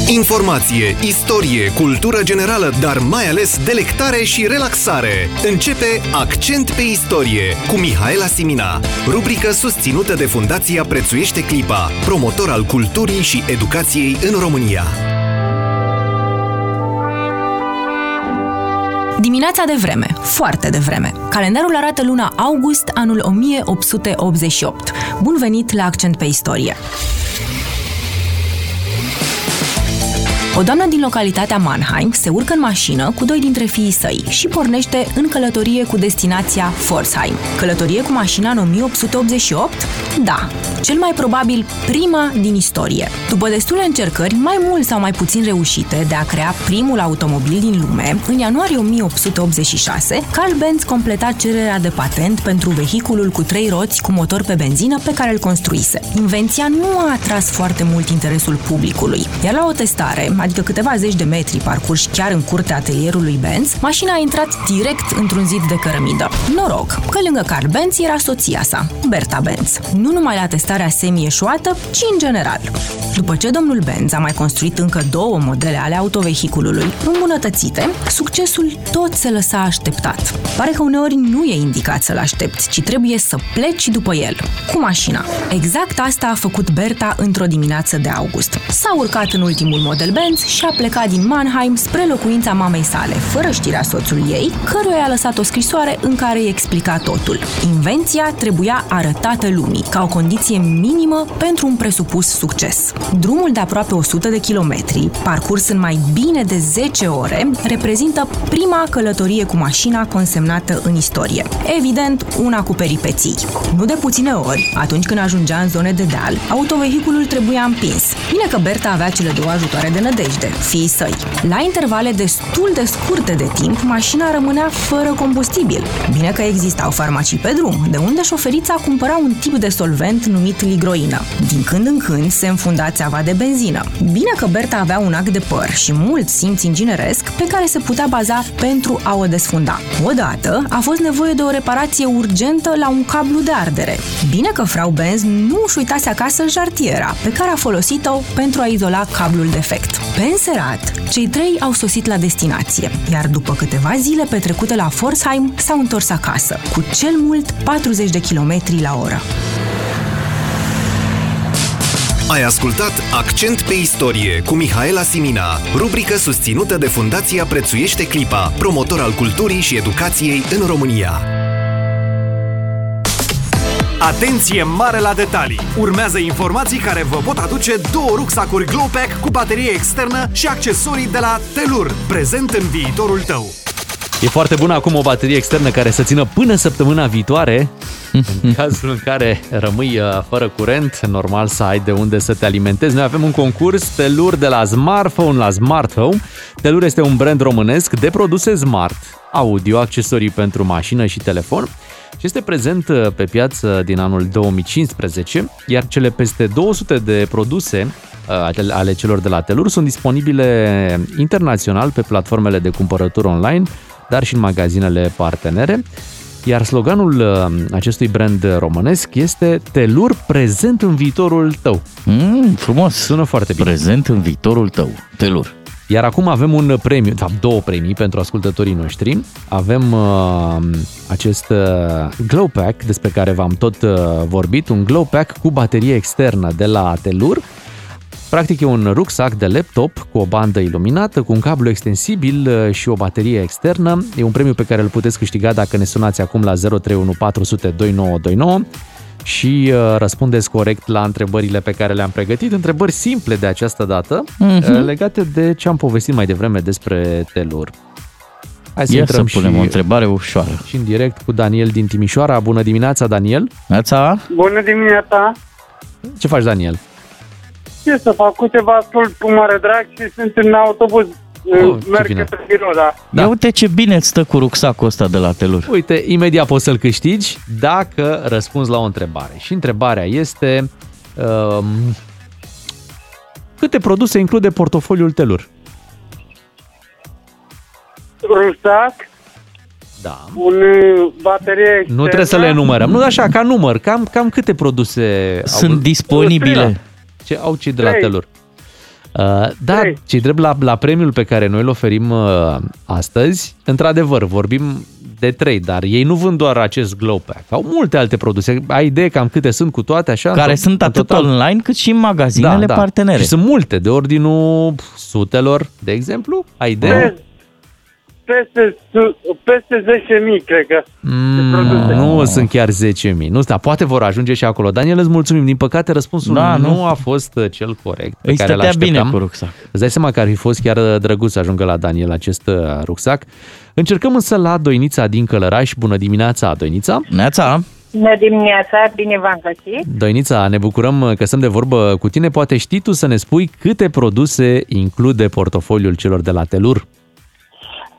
Informație, istorie, cultură generală, dar mai ales delectare și relaxare. Începe Accent pe istorie cu Mihaela Simina, rubrică susținută de Fundația Prețuiește Clipa, promotor al culturii și educației în România. Dimineața de vreme, foarte de vreme. Calendarul arată luna august, anul 1888. Bun venit la Accent pe istorie! O doamnă din localitatea Mannheim se urcă în mașină cu doi dintre fiii săi și pornește în călătorie cu destinația Forsheim. Călătorie cu mașina în 1888? Da, cel mai probabil prima din istorie. După destule încercări, mai mult sau mai puțin reușite de a crea primul automobil din lume, în ianuarie 1886, Carl Benz completa cererea de patent pentru vehiculul cu trei roți cu motor pe benzină pe care îl construise. Invenția nu a atras foarte mult interesul publicului, iar la o testare, adică câteva zeci de metri parcurși chiar în curtea atelierului Benz, mașina a intrat direct într-un zid de cărămidă. Noroc că lângă Carl Benz era soția sa, Berta Benz. Nu numai la testarea semi-eșuată, ci în general. După ce domnul Benz a mai construit încă două modele ale autovehiculului îmbunătățite, succesul tot se lăsa așteptat. Pare că uneori nu e indicat să-l aștepți, ci trebuie să pleci după el, cu mașina. Exact asta a făcut Berta într-o dimineață de august. S-a urcat în ultimul model Benz și a plecat din Mannheim spre locuința mamei sale, fără știrea soțului ei, căruia i-a lăsat o scrisoare în care îi explica totul. Invenția trebuia arătată lumii, ca o condiție minimă pentru un presupus succes. Drumul de aproape 100 de kilometri, parcurs în mai bine de 10 ore, reprezintă prima călătorie cu mașina consemnată în istorie. Evident, una cu peripeții. Nu de puține ori, atunci când ajungea în zone de deal, autovehiculul trebuia împins. Bine că Berta avea cele două ajutoare de nădejde, fiii săi. La intervale destul de scurte de timp, mașina rămânea fără combustibil. Bine că existau farmacii pe drum, de unde șoferița cumpăra un tip de solvent numit ligroină. Din când în când se înfunda țeava de benzină. Bine că Berta avea un ac de păr și mult simț ingineresc pe care se putea baza pentru a o desfunda. Odată a fost nevoie de o reparație urgentă la un cablu de ardere. Bine că frau Benz nu își uitase acasă jartiera, pe care a folosit-o pentru a izola cablul defect. Pe înserat, cei trei au sosit la destinație, iar după câteva zile petrecute la Forsheim, s-au întors acasă, cu cel mult 40 de km la oră. Ai ascultat Accent pe istorie cu Mihaela Simina, rubrică susținută de Fundația Prețuiește Clipa, promotor al culturii și educației în România. Atenție mare la detalii! Urmează informații care vă pot aduce două rucsacuri Glowpack cu baterie externă și accesorii de la Telur, prezent în viitorul tău. E foarte bună acum o baterie externă care să țină până săptămâna viitoare. În cazul în care rămâi uh, fără curent, normal să ai de unde să te alimentezi. Noi avem un concurs Telur de la smartphone la smart home. Telur este un brand românesc de produse smart, audio, accesorii pentru mașină și telefon și este prezent uh, pe piață din anul 2015, iar cele peste 200 de produse uh, ale celor de la Telur sunt disponibile internațional pe platformele de cumpărături online, dar și în magazinele partenere. Iar sloganul uh, acestui brand românesc este Telur prezent în viitorul tău. Mm, frumos. Sună foarte bine. Prezent în viitorul tău. Telur. Iar acum avem un premiu, de fapt două premii pentru ascultătorii noștri. Avem uh, acest uh, Glow Pack despre care v-am tot uh, vorbit, un Glow Pack cu baterie externă de la Telur. Practic e un rucsac de laptop cu o bandă iluminată, cu un cablu extensibil uh, și o baterie externă. E un premiu pe care îl puteți câștiga dacă ne sunați acum la 031 400 2929 și uh, răspundeți corect la întrebările pe care le-am pregătit, întrebări simple de această dată, Mhm. uh, legate de ce am povestit mai devreme despre Telur. Hai să Ia intrăm să punem și, o întrebare ușoară. și în direct cu Daniel din Timișoara. Bună dimineața, Daniel! Neața? Bună dimineața! Ce faci, Daniel? Ce să fac? Câteva ascult cu mare drag și sunt în autobuz. Oh, ce Merg bine. către birou, da. Da. Ia uite ce bine îți stă cu rucsacul ăsta de la Telur. Uite, imediat poți să-l câștigi dacă răspunzi la o întrebare. Și întrebarea este um, câte produse include portofoliul Telur? Rusac, Da. un uh, baterie externă. Nu trebuie să le numărăm. Nu așa, ca număr. Cam, cam câte produse Sunt au, disponibile. ce au cei de la Trei. Telur? Uh, da, cei drept la, la premiul pe care noi îl oferim uh, astăzi, într-adevăr, vorbim de trei, dar ei nu vând doar acest glow pack. Au multe alte produse. Ai idee cam câte sunt cu toate așa? Care În to- sunt în atât total? online cât și în magazinele partenere. Da, Și sunt multe, de ordinul sutelor, de exemplu. Ai idee? Peste, su- peste 10.000, cred că. Mm, nu sunt chiar 10.000. Nu, da, poate vor ajunge și acolo. Daniel, îți mulțumim. Din păcate, răspunsul Da, nu, nu. a fost uh, cel corect. Pe Îi care stătea bine l-așteptam. cu rucsac. Îți dai seama că ar fi fost chiar uh, drăguț să ajungă la Daniel acest uh, rucsac. Încercăm însă la Doinița din Călăraș. Bună dimineața, Doinița! Neața! Bună dimineața, bine v-am găsit. Doinița, ne bucurăm uh, că stăm de vorbă cu tine. Poate știi tu să ne spui câte produse include portofoliul celor de la Telur?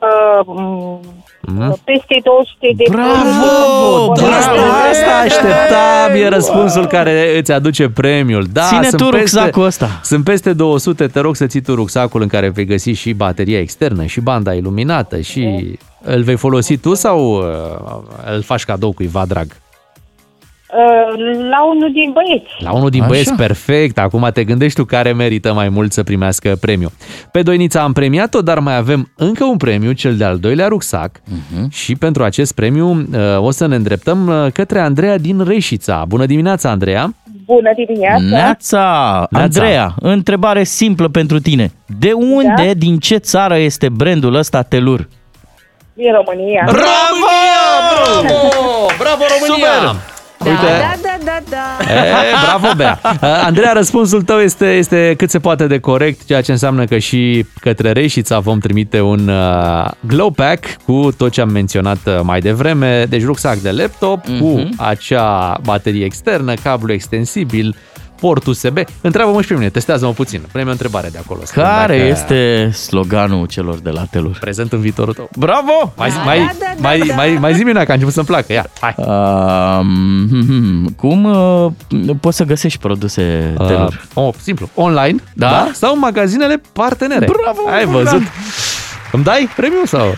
Uh, mm, Mhm. peste 200 de Bravo! Da, Asta, asta așteptam, e răspunsul care îți aduce premiul. Da, Ține sunt tu peste, rucsacul ăsta. Sunt peste 200, te rog să ții tu rucsacul în care vei găsi și bateria externă și banda iluminată și îl vei folosi tu sau uh, îl faci cadou cuiva drag? Uh, La unul din băieți. La unul din Așa. băieți, perfect. Acum te gândești tu care merită mai mult să primească premiu. Pe Doinița am premiat-o, dar mai avem încă un premiu, cel de-al doilea rucsac. Uh-huh. Și pentru acest premiu uh, o să ne îndreptăm uh, către Andreea din Reșița. Bună dimineața, Andreea! Bună dimineața! Neața! Andreea, întrebare simplă pentru tine. De unde, Da? din ce țară este brandul ăsta Telur? Din România. Bravo! Bravo! Bravo, România! Super! Da, Uite. da, da, da, da. E, bravo, Bea! Uh, Andreea, răspunsul tău este, este cât se poate de corect, ceea ce înseamnă că și către Reșița vom trimite un uh, glow pack cu tot ce am menționat uh, mai devreme, deci rucsac de laptop Mhm. cu acea baterie externă, cablu extensibil, port USB. Întreabă-mă și pe mine, testează-mă puțin. Pune o întrebare de acolo. să vedem Care dacă- este sloganul celor de la Telur? Prezent în viitorul tău. Bravo! Mai, zi- mai, mai, mai, mai zi una că a început să-mi placă. Ia, hai. Um, cum uh, poți să găsești produse Telur? Uh, oh, simplu. Online, Da? da? Sau în magazinele partenere. Bravo, Ai Bogdan. văzut? Îmi dai premiu sau?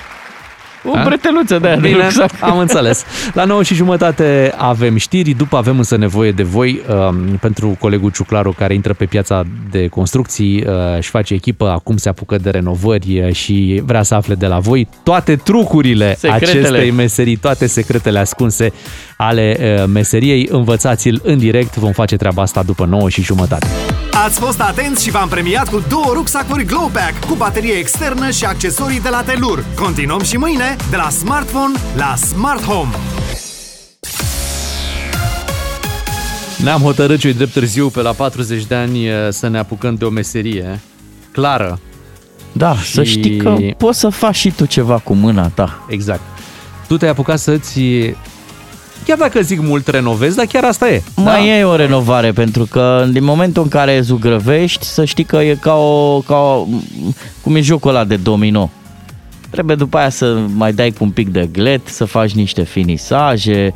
O breteluță de aia de Bine, rucsac. am înțeles. La 9 și jumătate avem știri, după avem însă nevoie de voi um, pentru colegul Ciuclaru care intră pe piața de construcții uh, și face echipă, acum se apucă de renovări uh, și vrea să afle de la voi toate trucurile Secretele. acestei meserii, toate secretele ascunse ale uh, meseriei. Învățați-l în direct, vom face treaba asta după 9 și jumătate. Ați fost atenți și v-am premiat cu două rucsacuri Glow Pack cu baterie externă și accesorii de la Telur. Continuăm și mâine de la smartphone la smart home. Ne-am hotărât ce drept târziu, pe la 40 de ani, uh, să ne apucăm de o meserie clară. Da, să știi că poți să faci și tu ceva cu mâna ta. Exact. Tu te-ai apucat să-ți, chiar dacă zic mult, renovezi, dar chiar asta e. Mai e o renovare, pentru că din momentul în care zugrăvești, să știi că e ca o, ca o cum e jocul ăla de domino. Trebuie după aia să mai dai cu un pic de glet, să faci niște finisaje.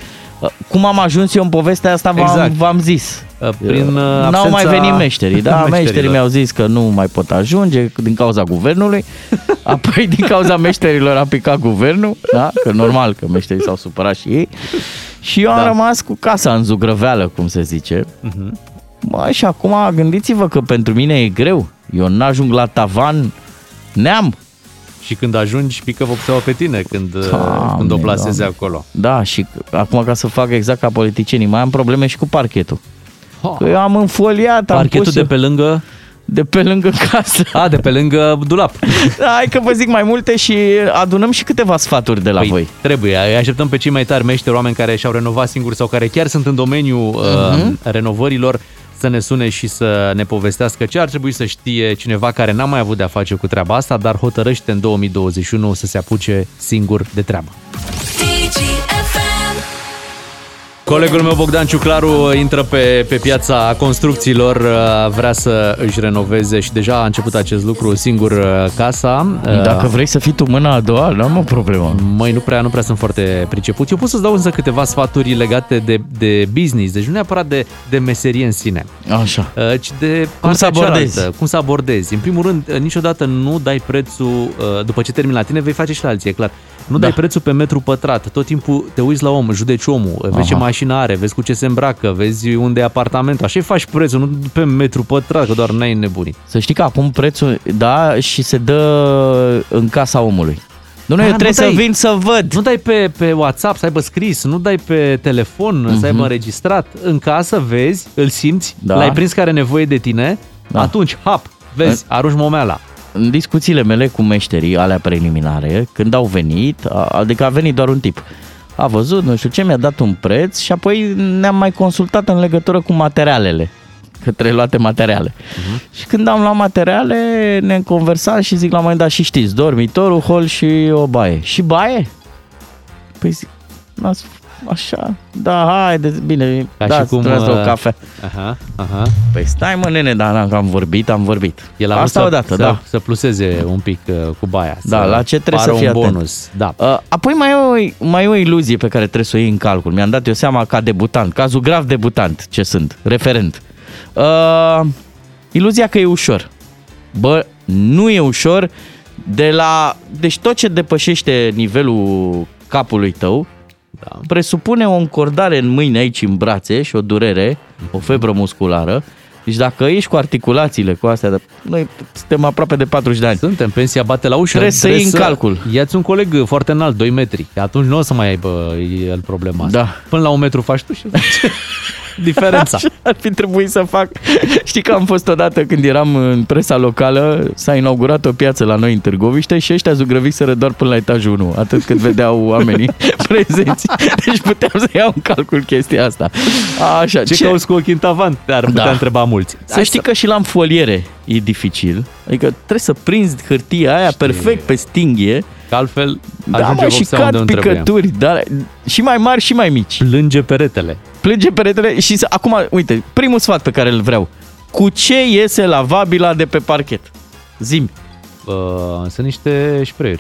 Cum am ajuns eu în povestea asta, v-am, Exact. v-am zis. Prin, uh, N-au absența mai venit meșterii, da? meșterilor. Meșterii mi-au zis că nu mai pot ajunge din cauza guvernului. Apoi din cauza meșterilor a picat guvernul, da? Că normal că meșterii s-au supărat și ei. Și eu am Da. rămas cu casa în zugrăveală, cum se zice. Mhm. Mă, și acum gândiți-vă că pentru mine e greu. Eu n-ajung la tavan neam. Și când ajungi, pică vopseaua pe tine când, Doamne, când o plasezi Doamne. acolo. Da, și acum ca să fac exact ca politicienii, mai am probleme și cu parchetul. Că eu am înfoliat, am Parchetul pus de pe lângă... De pe lângă casă. A, de pe lângă dulap. Da, hai că vă zic mai multe și adunăm și câteva sfaturi de la Păi, voi. Trebuie, îi așteptăm pe cei mai tari meșteri, oameni care și-au renovat singuri sau care chiar sunt în domeniul Mhm. uh, renovărilor, să ne sune și să ne povestească ce ar trebui să știe cineva care n-a mai avut de-a face cu treaba asta, dar hotărăște în 2021 să se apuce singur de treabă. Colegul meu Bogdan Ciuclaru intră pe, pe piața construcțiilor, uh, vrea să își renoveze și deja a început acest lucru singur uh, casa. Uh, Dacă vrei să fii tu mâna a doua, n-am o problemă. Măi, nu prea, nu prea sunt foarte priceput. Eu pot să-ți dau însă câteva sfaturi legate de, de business, deci nu neapărat de, de meserie în sine. Așa. Uh, ci de Cum să partea abordezi. cealaltă, Cum să abordezi. În primul rând, uh, niciodată nu dai prețul, uh, după ce termini la tine, vei face și la alții, e clar. Nu Da. dai prețul pe metru pătrat. Tot timpul te uiți la om, judeci omul, vezi ce Aha. mașină are, vezi cu ce se îmbracă, vezi unde e apartamentul. Așa faci prețul, nu pe metru pătrat, că doar n-ai nebunit. Să știi că acum prețul, da, și se dă în casa omului. Nu, nu, Da, eu nu trebuie să dai- vin să văd. Nu dai pe, pe WhatsApp să aibă scris, nu dai pe telefon Mhm. să aibă înregistrat. În casă vezi, îl simți, Da. l-ai prins care are nevoie de tine, Da. atunci, hap, vezi, arunci momeala. În discuțiile mele cu meșterii, alea preliminare, când au venit, a- adică a venit doar un tip, a văzut, nu știu ce, mi-a dat un preț și apoi ne-am mai consultat în legătură cu materialele, că trebuie luate materiale. Uh-huh. Și când am luat materiale, ne-am conversat și zic la un moment dat, și știți, dormitorul, hol și o baie. Și baie? Păi zic, n-ați așa, da, haide, bine, Ca da, și cum... o uh, cafea. Aha, aha. Păi stai mă, nene, dar am vorbit, am vorbit. El a vrut Asta să, odată, să, da. să pluseze un pic uh, cu baia. Da, să la ce trebuie pară să fii un atent. bonus. Da. Uh, apoi mai e, o, mai e o iluzie pe care trebuie să o iei în calcul. Mi-am dat eu seama ca debutant, cazul grav debutant ce sunt, referent. Uh, iluzia că e ușor. Bă, nu e ușor de la... Deci tot ce depășește nivelul capului tău da. presupune o încordare în mâini aici în brațe și o durere, o febră musculară. Deci dacă ești cu articulațiile cu astea, de- noi suntem aproape de 40 de ani. Suntem, pensia bate la ușă. Trebuie să iei în calcul. Ia-ți un coleg foarte înalt, 2 metri. Atunci nu o să mai aibă el problema asta. Da. Până la un metru faci tu și diferența. Așa ar fi trebuit să fac. Știi că am fost odată când eram în presa locală, s-a inaugurat o piață la noi în Târgoviște și ăștia zugrăviseră doar până la etajul 1, atât cât vedeau oamenii prezenți. Deci puteam să iau în calcul chestia asta. Așa, Ce, ce cauți cu ochii în tavan? Ar putea Da. întreba mulți. Să știi că și la înfoliere e dificil. Adică trebuie să prinzi hârtia aia perfect pe stinghie. Că altfel da, ajunge mă, și vopseaua unde cad nu trebuie. picături, da, și mai mari și mai mici. Plânge peretele. Plânge peretele și să, acum, uite, primul sfat pe care îl vreau. Cu ce iese lavabila de pe parchet? Zim. Uh, sunt niște spray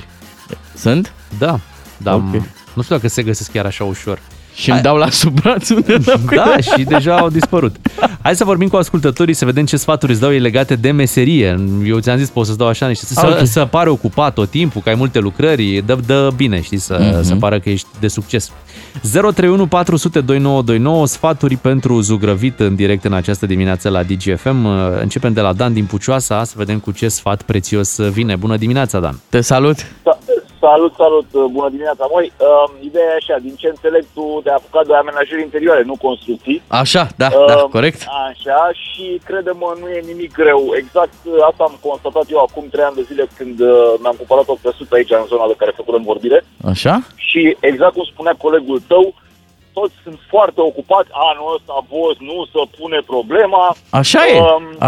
Sunt? Da. da Ok. Nu știu dacă se găsesc chiar așa ușor. Și îmi dau la sub braț unde Da, și deja au dispărut. Hai să vorbim cu ascultătorii, să vedem ce sfaturi îți dau ei legate de meserie. Eu ți-am zis, pot să-ți dau așa niște... Să, Ok. să pare ocupat tot timpul, că ai multe lucrări, dă, dă bine, știi, să, Mhm. să pară că ești de succes. 031 400 2929, sfaturi pentru zugrăvit în direct în această dimineață la DGFM. Începem de la Dan din Pucioasa, să vedem cu ce sfat prețios vine. Bună dimineața, Dan! Te salut! Sa- Salut, salut, bună dimineața. Moi, uh, ideea e așa, din ce înțeleg tu de apucat de amenajări interioare, nu construcții. Așa, da, Uh, da, corect. Așa, și crede-mă, nu e nimic greu. Exact uh, asta am constatat eu acum trei ani de zile când uh, mi-am cumpărat o căsuță aici în zona de care făcurăm vorbire. Așa? Și exact cum spunea colegul tău, toți sunt foarte ocupați, anul ăsta a fost, nu să pune problema. Așa e,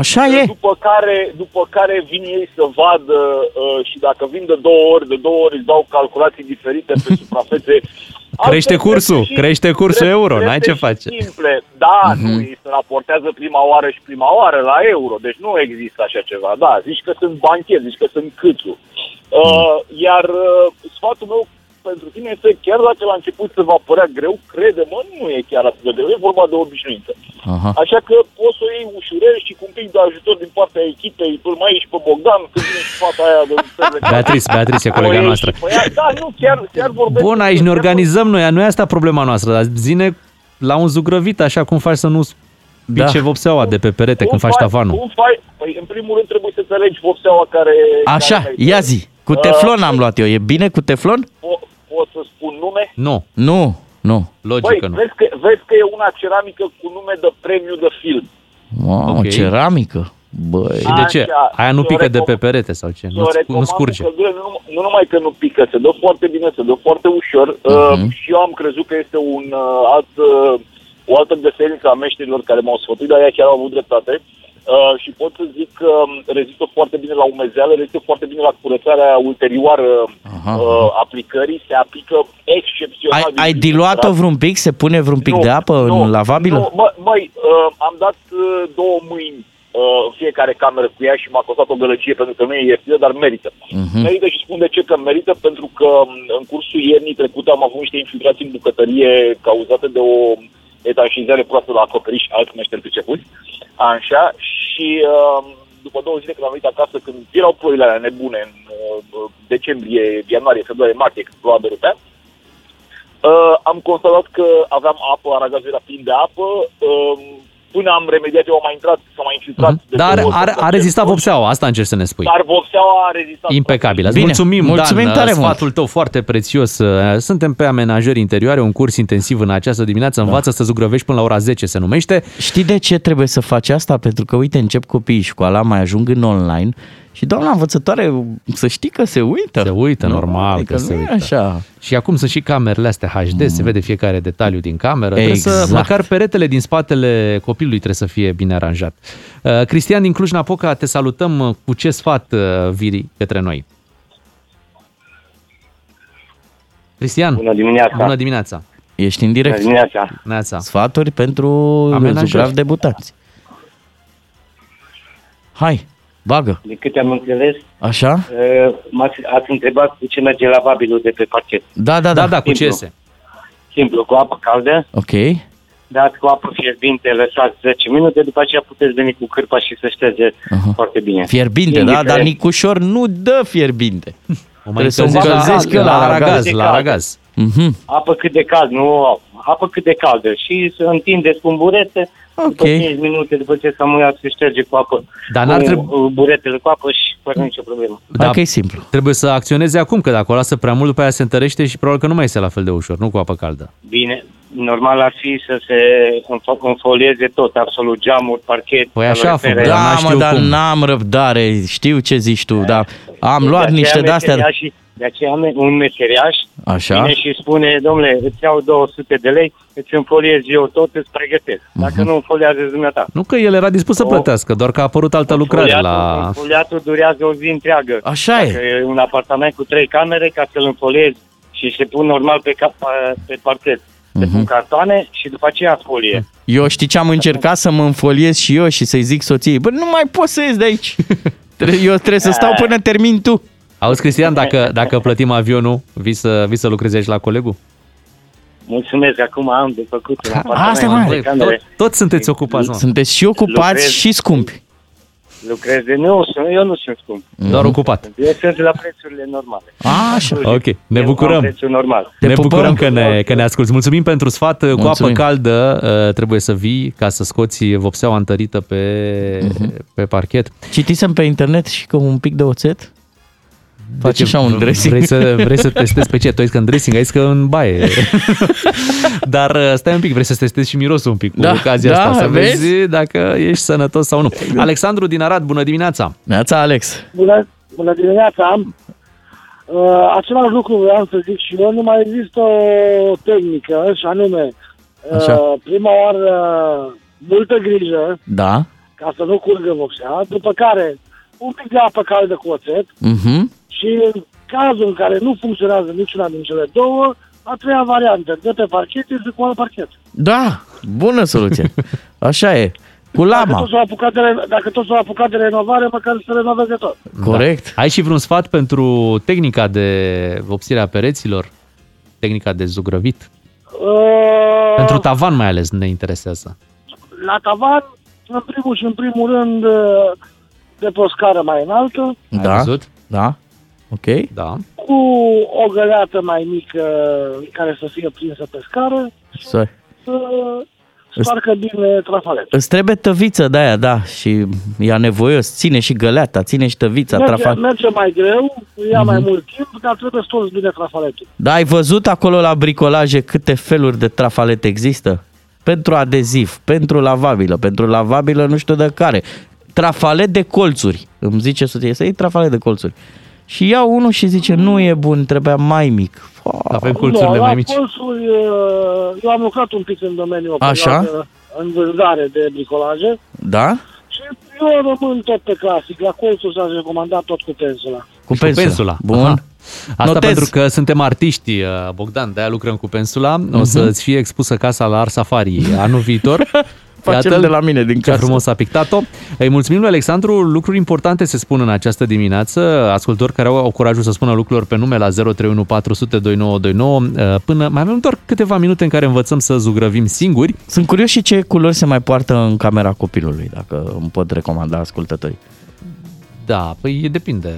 așa e. După care, după care vin ei să vadă uh, și dacă vin de două ori, de două ori îți dau calculații diferite pe suprafețe. Crește Altfel, cursul, trepte și- crește cursul trepte- euro, n-ai trepte ce și face. Simple. Da, Mhm. nu, ei se raportează prima oară și prima oară la euro, deci nu există așa ceva. Da, zici că sunt banchier, zici că sunt câțu. Uh, iar uh, sfatul meu pentru tine este, chiar dacă la început se va părea greu, crede-mă, nu e chiar atât de greu, e vorba de obișnuință. Aha. Așa că poți să o iei ușurel și cu un pic de ajutor din partea echipei, îl mai ieși și pe Bogdan, când vine și fata aia de Beatrice, Beatrice e colega O iei noastră. și pe ea. Da, nu, chiar, chiar vorbesc. Bun, aici ne organizăm noi, nu e asta problema noastră, dar zine la un zugrăvit, așa cum faci să nu pice Da. vopseaua de pe perete când faci tavanul. Cum faci? Păi, în primul rând trebuie să înțelegi vopseaua care... Așa, care ia zi. Cu Uh, teflon am luat eu. E bine cu teflon? Po- pot să spun nume? Nu. Nu, nu. Logic Băi, că nu. vezi că, vezi că e una ceramică cu nume de premiu de film. Wow, Ok. ceramică. Băi. Și de ce? Așa, Aia nu ți-o pică de recom- pe perete sau ce? Nu, Ți-o scu- nu recomand scurge. cu căldură, nu, nu numai că nu pică, se dă foarte bine, se dă foarte ușor. Uh, și eu am crezut că este un uh, alt, uh, o altă găseniță a meșterilor care m-au sfătuit, dar ea chiar au avut dreptate. Uh, și pot să zic că um, rezistă foarte bine la umezeală, rezistă foarte bine la curățarea ulterioară Aha. uh, aplicării, se aplică excepțional. Ai, din ai timp diluat-o în vreun pic? Se pune vreun pic Nu, de apă nu, în lavabilă? Nu, mă, măi, uh, am dat uh, două mâini uh, în fiecare cameră cu ea și m-a costat o gălăgie pentru că nu e ieftină, dar merită. Mhm. Merită și spun de ce că merită, pentru că um, în cursul iernii trecute am avut niște infiltrații în bucătărie cauzate de o etanșizare proastă la acoperiș, alți meșteri pricepuți. Așa, și uh, după două zile când am venit acasă, când erau ploile alea nebune în uh, decembrie, ianuarie, februarie, martie, când ploua de rupea, Uh, am constatat că aveam apă, aragazul era plin de apă. Uh, până am remediat, eu am mai intrat, s-a mai infiltrat. de Dar două ori are, pe a rezistat acel vopseaua, asta încerci să ne spui. Dar vopseaua a rezistat. Impecabil. Îți Bine, mulțumim, mulțumim Dan, tare mult. sfatul tău foarte prețios. Suntem pe amenajări interioare, un curs intensiv în această dimineață. Învață să zugrăvești până la ora 10, se numește. Știi de ce trebuie să faci asta? Pentru că, uite, încep copiii școala, mai ajung în online și doamna învățătoare, să știi că se uită. Se uită, Nu, normal adică că se nu e uită. așa. Și acum sunt și camerele astea HD, se vede fiecare detaliu din cameră. Trebuie să, Exact. măcar peretele din spatele copilului trebuie să fie bine aranjat. Uh, Cristian din Cluj-Napoca, te salutăm uh, cu ce sfat uh, viri către noi. Cristian. Bună dimineața. Bună dimineața. Ești în direct. Dimineața. Neața. Sfaturi pentru Amenajări. zugrav debutanți. Hai, bagă. De câte am înțeles, Așa? uh, m-ați, ați întrebat cu ce merge lavabilul de pe parchet. Da, da, da. Da, da, cu ce Simplu. iese? Simplu, cu apă caldă, Ok. dați cu apă fierbinte, lăsați 10 minute, după aceea puteți veni cu cârpa și să șterge foarte bine. Fierbinte, da? Indiferent- Dar Nicușor nu dă fierbinte. O mai Trebuie să o încălzești la, încălzesc eu la, la aragaz, aragaz. la aragaz. Mhm. Apă cât de cald, nu apă cât de caldă și să întindeți cu un burete, după 5 minute, după ce s-a muiat, se șterge cu apă, Dar n-ar cu trebui- uh, buretele cu apă și fără nicio problemă. Da, e simplu. Trebuie să acționeze acum, că dacă o lasă prea mult, după aia se întărește și probabil că nu mai este la fel de ușor, nu cu apă caldă. Bine, normal ar fi să se înfo- înfolieze tot, absolut geamuri, parchet. Păi așa a făcut, calorifere. dar n-a Da, mă, știu dar cum. n-am răbdare, știu ce zici tu, dar am De luat aceea niște de-astea. meseriașii- De aceea me- un meseriaș Așa. vine și spune, domnule, îți iau 200 de lei, îți înfoliez eu tot, îți pregătesc. Dacă Mhm. nu înfoliază dumneata. Nu că el era dispus să O- plătească, doar că a apărut altă lucrare Foliatul, la... foliatul durează o zi întreagă. Așa Dacă e. un apartament cu trei camere, ca să-l înfoliezi și se pun normal pe, cap, pe parchet. Se Mhm. pun cartoane și după aceea folie. Eu știi ce am încercat să mă înfoliez și eu și să-i zic soției, bă, nu mai pot să ies de aici. Tre- Eu trebuie să stau până termin tu. Auzi, Cristian, dacă, dacă plătim avionul, vii să, vii să lucrezi aici la colegul? Mulțumesc, acum am de făcut un apartament Asta, cu mă, trei Tot, camere. tot sunteți ocupați, mă. Sunteți și ocupați Lucrez. și scumpi. Lucrez de nu, sunt- eu nu sunt scump. Doar ocupat. Eu sunt la prețurile normale. Așa. Ok, ne Eu am bucurăm. prețul normal. Ne pupăm. bucurăm că ne, că ne asculti. Mulțumim pentru sfat. Cu apă Mulțumim. caldă uh, trebuie să vii ca să scoți vopseaua întărită pe, pe parchet. Citisem pe internet și că un pic de oțet face așa un dressing. Vrei să, vrei să testezi pe ce? Tu ai zis că în dressing, ai zis că în baie. Dar uh, stai un pic, vrei să testezi și mirosul un pic cu Da, ocazia da, asta, să vezi? vezi dacă ești sănătos sau nu. Alexandru din Arad, bună dimineața! Neața, Alex. Bună, bună dimineața! Uh, același lucru vreau să zic și eu, nu mai există o tehnică, și anume, Așa. uh, prima oară multă grijă Da. ca să nu curgă vopsea, după care un pic de apă caldă cu oțet Mhm. și în cazul în care nu funcționează niciuna din cele două, a treia variantă, de pe parchet este cu alt parchet. Da, bună soluție. Așa e. Cu Dacă lama. tot s-au apucat de, re- dacă tot s-au apucat de renovare, măcar să renoveze tot. Corect. Da. Ai și vreun sfat pentru tehnica de vopsire a pereților? Tehnica de zugrăvit? Uh, Pentru tavan mai ales ne interesează. la tavan, în primul și în primul rând, uh, de pe o scară mai înaltă, Da. Da. Ok. Da. cu o găleată mai mică care să fie prinsă pe scară, Să... să stoarcă bine trafaletul. Îți trebuie tăviță de aia, da, și e anevoios. Ține și găleata, ține și tăvița. Merge, Trafa... merge mai greu, ia mai Mhm. mult timp, dar trebuie stors bine trafaletul. Da, ai văzut acolo la bricolaje câte feluri de trafalete există? Pentru adeziv, pentru lavabilă, pentru lavabilă nu știu de care. Trafalet de colțuri. Îmi zice soție, să iei trafalet de colțuri. Și iau unul și zice, nu e bun, trebuia mai mic. Avem nu, la colțuri, uh, eu am lucrat un pic în domeniul o Așa. perioadă în vânzare de bricolaje Da? și eu rămân tot pe clasic. La colțuri s-a recomandat tot cu pensula. Cu pensula. Bun. Aha. Asta Notez. pentru că suntem artiști, uh, Bogdan, de-aia lucrăm cu pensula. O Mhm. să-ți fie expusă casa la Art Safari anul viitor. Facem Iată-l, de la mine, din ce casă. frumos a pictat-o. Îi mulțumim lui Alexandru. Lucruri importante se spun în această dimineață. Ascultori care au, au curajul să spună lucruri pe nume la 031 400 2929. Uh, Până mai avem doar câteva minute în care învățăm să zugrăvim singuri. Sunt curios și ce culori se mai poartă în camera copilului, dacă îmi pot recomanda ascultătorii. Da, păi depinde.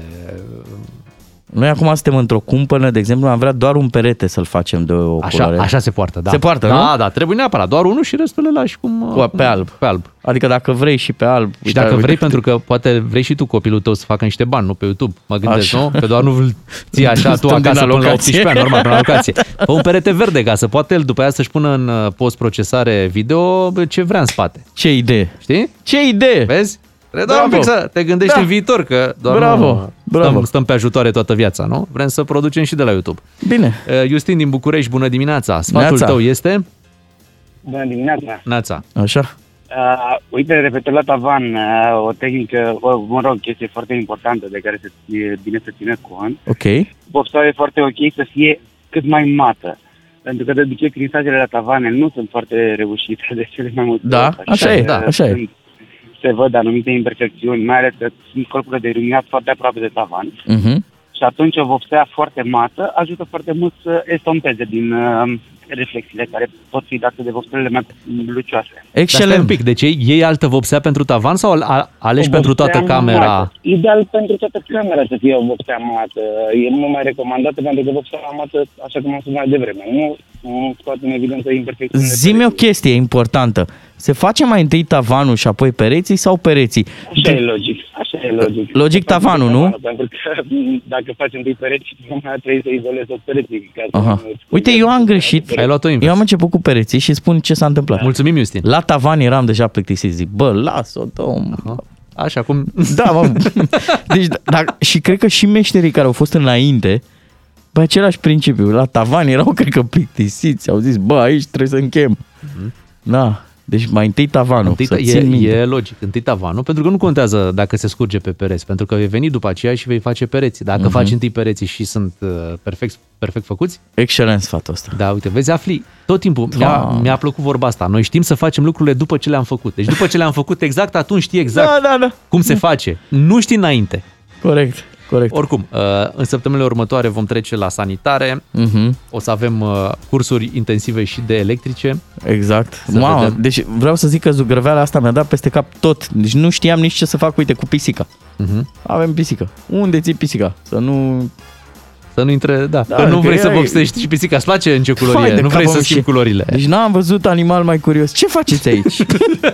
Noi acum suntem într-o cumpănă, de exemplu, am vrea doar un perete să-l facem de o Așa, culoare. așa se poartă, da. Se poartă, da, nu? Da, trebuie neapărat. Doar unul și restul le lași cum... Cu, pe alb. Pe alb. Adică dacă vrei și pe alb. Și dacă vrei, pentru că poate vrei și tu copilul tău să facă niște bani, nu pe YouTube, mă gândesc, Așa. nu? Că doar nu îl ții așa tu Stăm din acasă până la alocație. 18 ani, normal, până la alocație. Pe un perete verde ca să poate el după aia să-și pună în uh, post-procesare video bă, ce vrea în spate. Ce idee! Știi? Ce idee! Vezi? Trebuie doar un pic să te gândești Da. în viitor, că doar Bravo, nu bravo. Stăm, stăm pe ajutoare toată viața, nu? Vrem să producem și de la YouTube. Bine. Uh, Justin din București, bună dimineața! Sfatul Neața. tău este? Bună dimineața! Nața. Așa. Uh, uite, referitor la tavan, uh, o tehnică, o, mă rog, chestie foarte importantă de care se, e bine să ține cont. Ok. Vopseaua e foarte ok să fie cât mai mată. Pentru că de obicei crisajele la tavane nu sunt foarte reușite de cele mai multe Da, ori. așa e, că așa e. sunt- Se văd anumite imperfecțiuni, mai ales că sunt corpurile de iluminat foarte aproape de tavan. Mhm. Și atunci o vopsea foarte mată ajută foarte mult să estompeze din uh, reflexiile care pot fi date de vopselele mai lucioase. Dar stai un pic, deci ei, iei altă vopsea pentru tavan sau al- a- alegi O pentru toată vopsea camera? mată. Ideal pentru toată camera să fie o vopsea mată. E mult mai recomandată pentru că vopsea mată, așa cum am spus mai devreme, nu, nu scoate în evidență imperfecțiunile. Zi-mi o chestie importantă. Se face mai întâi tavanul și apoi pereții sau pereții? Așa e logic. Așa e logic. Logic Se face tavanul, întâi nu? tavanul, Pentru că dacă faci întâi pereți, nu mai trebuie să izolezi tot pereții. Ca să Aha. nu- Uite, eu am greșit. Ai luat-o invers. Eu am început cu pereții și spun ce s-a întâmplat. Mulțumim, Justin. La tavan eram deja plictisit. Zic, bă, las-o, domn. Așa cum... Da, mă. Deci, da, și cred că și meșterii care au fost înainte, pe același principiu, la tavan erau, cred că, plictisiți. Au zis, bă, aici trebuie să închem. Da. Deci mai întâi tavanul, Întâi, să e, țin minte. e logic, întâi tavanul, pentru că nu contează dacă se scurge pe pereți, pentru că vei veni după aceea și vei face pereții. Dacă Mhm. faci întâi pereții și sunt uh, perfect, perfect făcuți, Excelent sfatul ăsta. da, uite, vezi, afli tot timpul. Mi-a, Da. mi-a plăcut vorba asta. Noi știm să facem lucrurile după ce le-am făcut. Deci după ce le-am făcut exact, atunci știi exact Da, da, da. cum se face. Nu știi înainte. Corect, corect. Oricum, uh, în săptămânile următoare vom trece la sanitare. Mhm. O să avem uh, cursuri intensive și de electrice. Exact. Să Mamă, vedem. deci vreau să zic că zugrăveala asta mi-a dat peste cap tot. Deci nu știam nici ce să fac, uite, cu pisica. Mhm. Avem pisică. Unde ții pisica? Să nu... Să nu intre, da, Da, că nu că vrei să ea e- vopsești și pisica. Îți place în ce Fai culorie, de nu vrei capul să meu schimbi și- culorile. Deci n-am văzut animal mai curios. Ce faceți aici?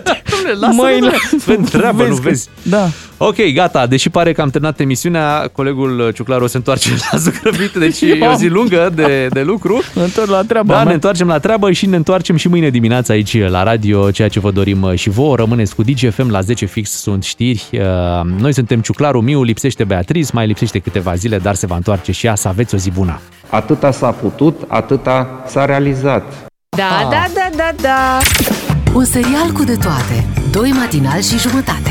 lasă Măi, lumea. la- Fă treabă, nu că- vezi. Da. Ok, gata. Deși pare că am terminat emisiunea, colegul Ciuclaru se întoarce la zugrăvit, deci e o zi lungă de, de lucru. Mă întorc la treaba Da, mea. ne întoarcem la treabă și ne întoarcem și mâine dimineața aici la radio, ceea ce vă dorim și vouă. Rămâneți cu DGFM la 10 fix, sunt știri. Uh, Noi suntem Ciuclaru, Miu, lipsește Beatriz, mai lipsește câteva zile, dar se va întoarce și ea. Să aveți o zi bună! Atâta s-a putut, atâta s-a realizat. Da, da, da, da, da. Un serial cu de toate. Doi matinali și jumătate.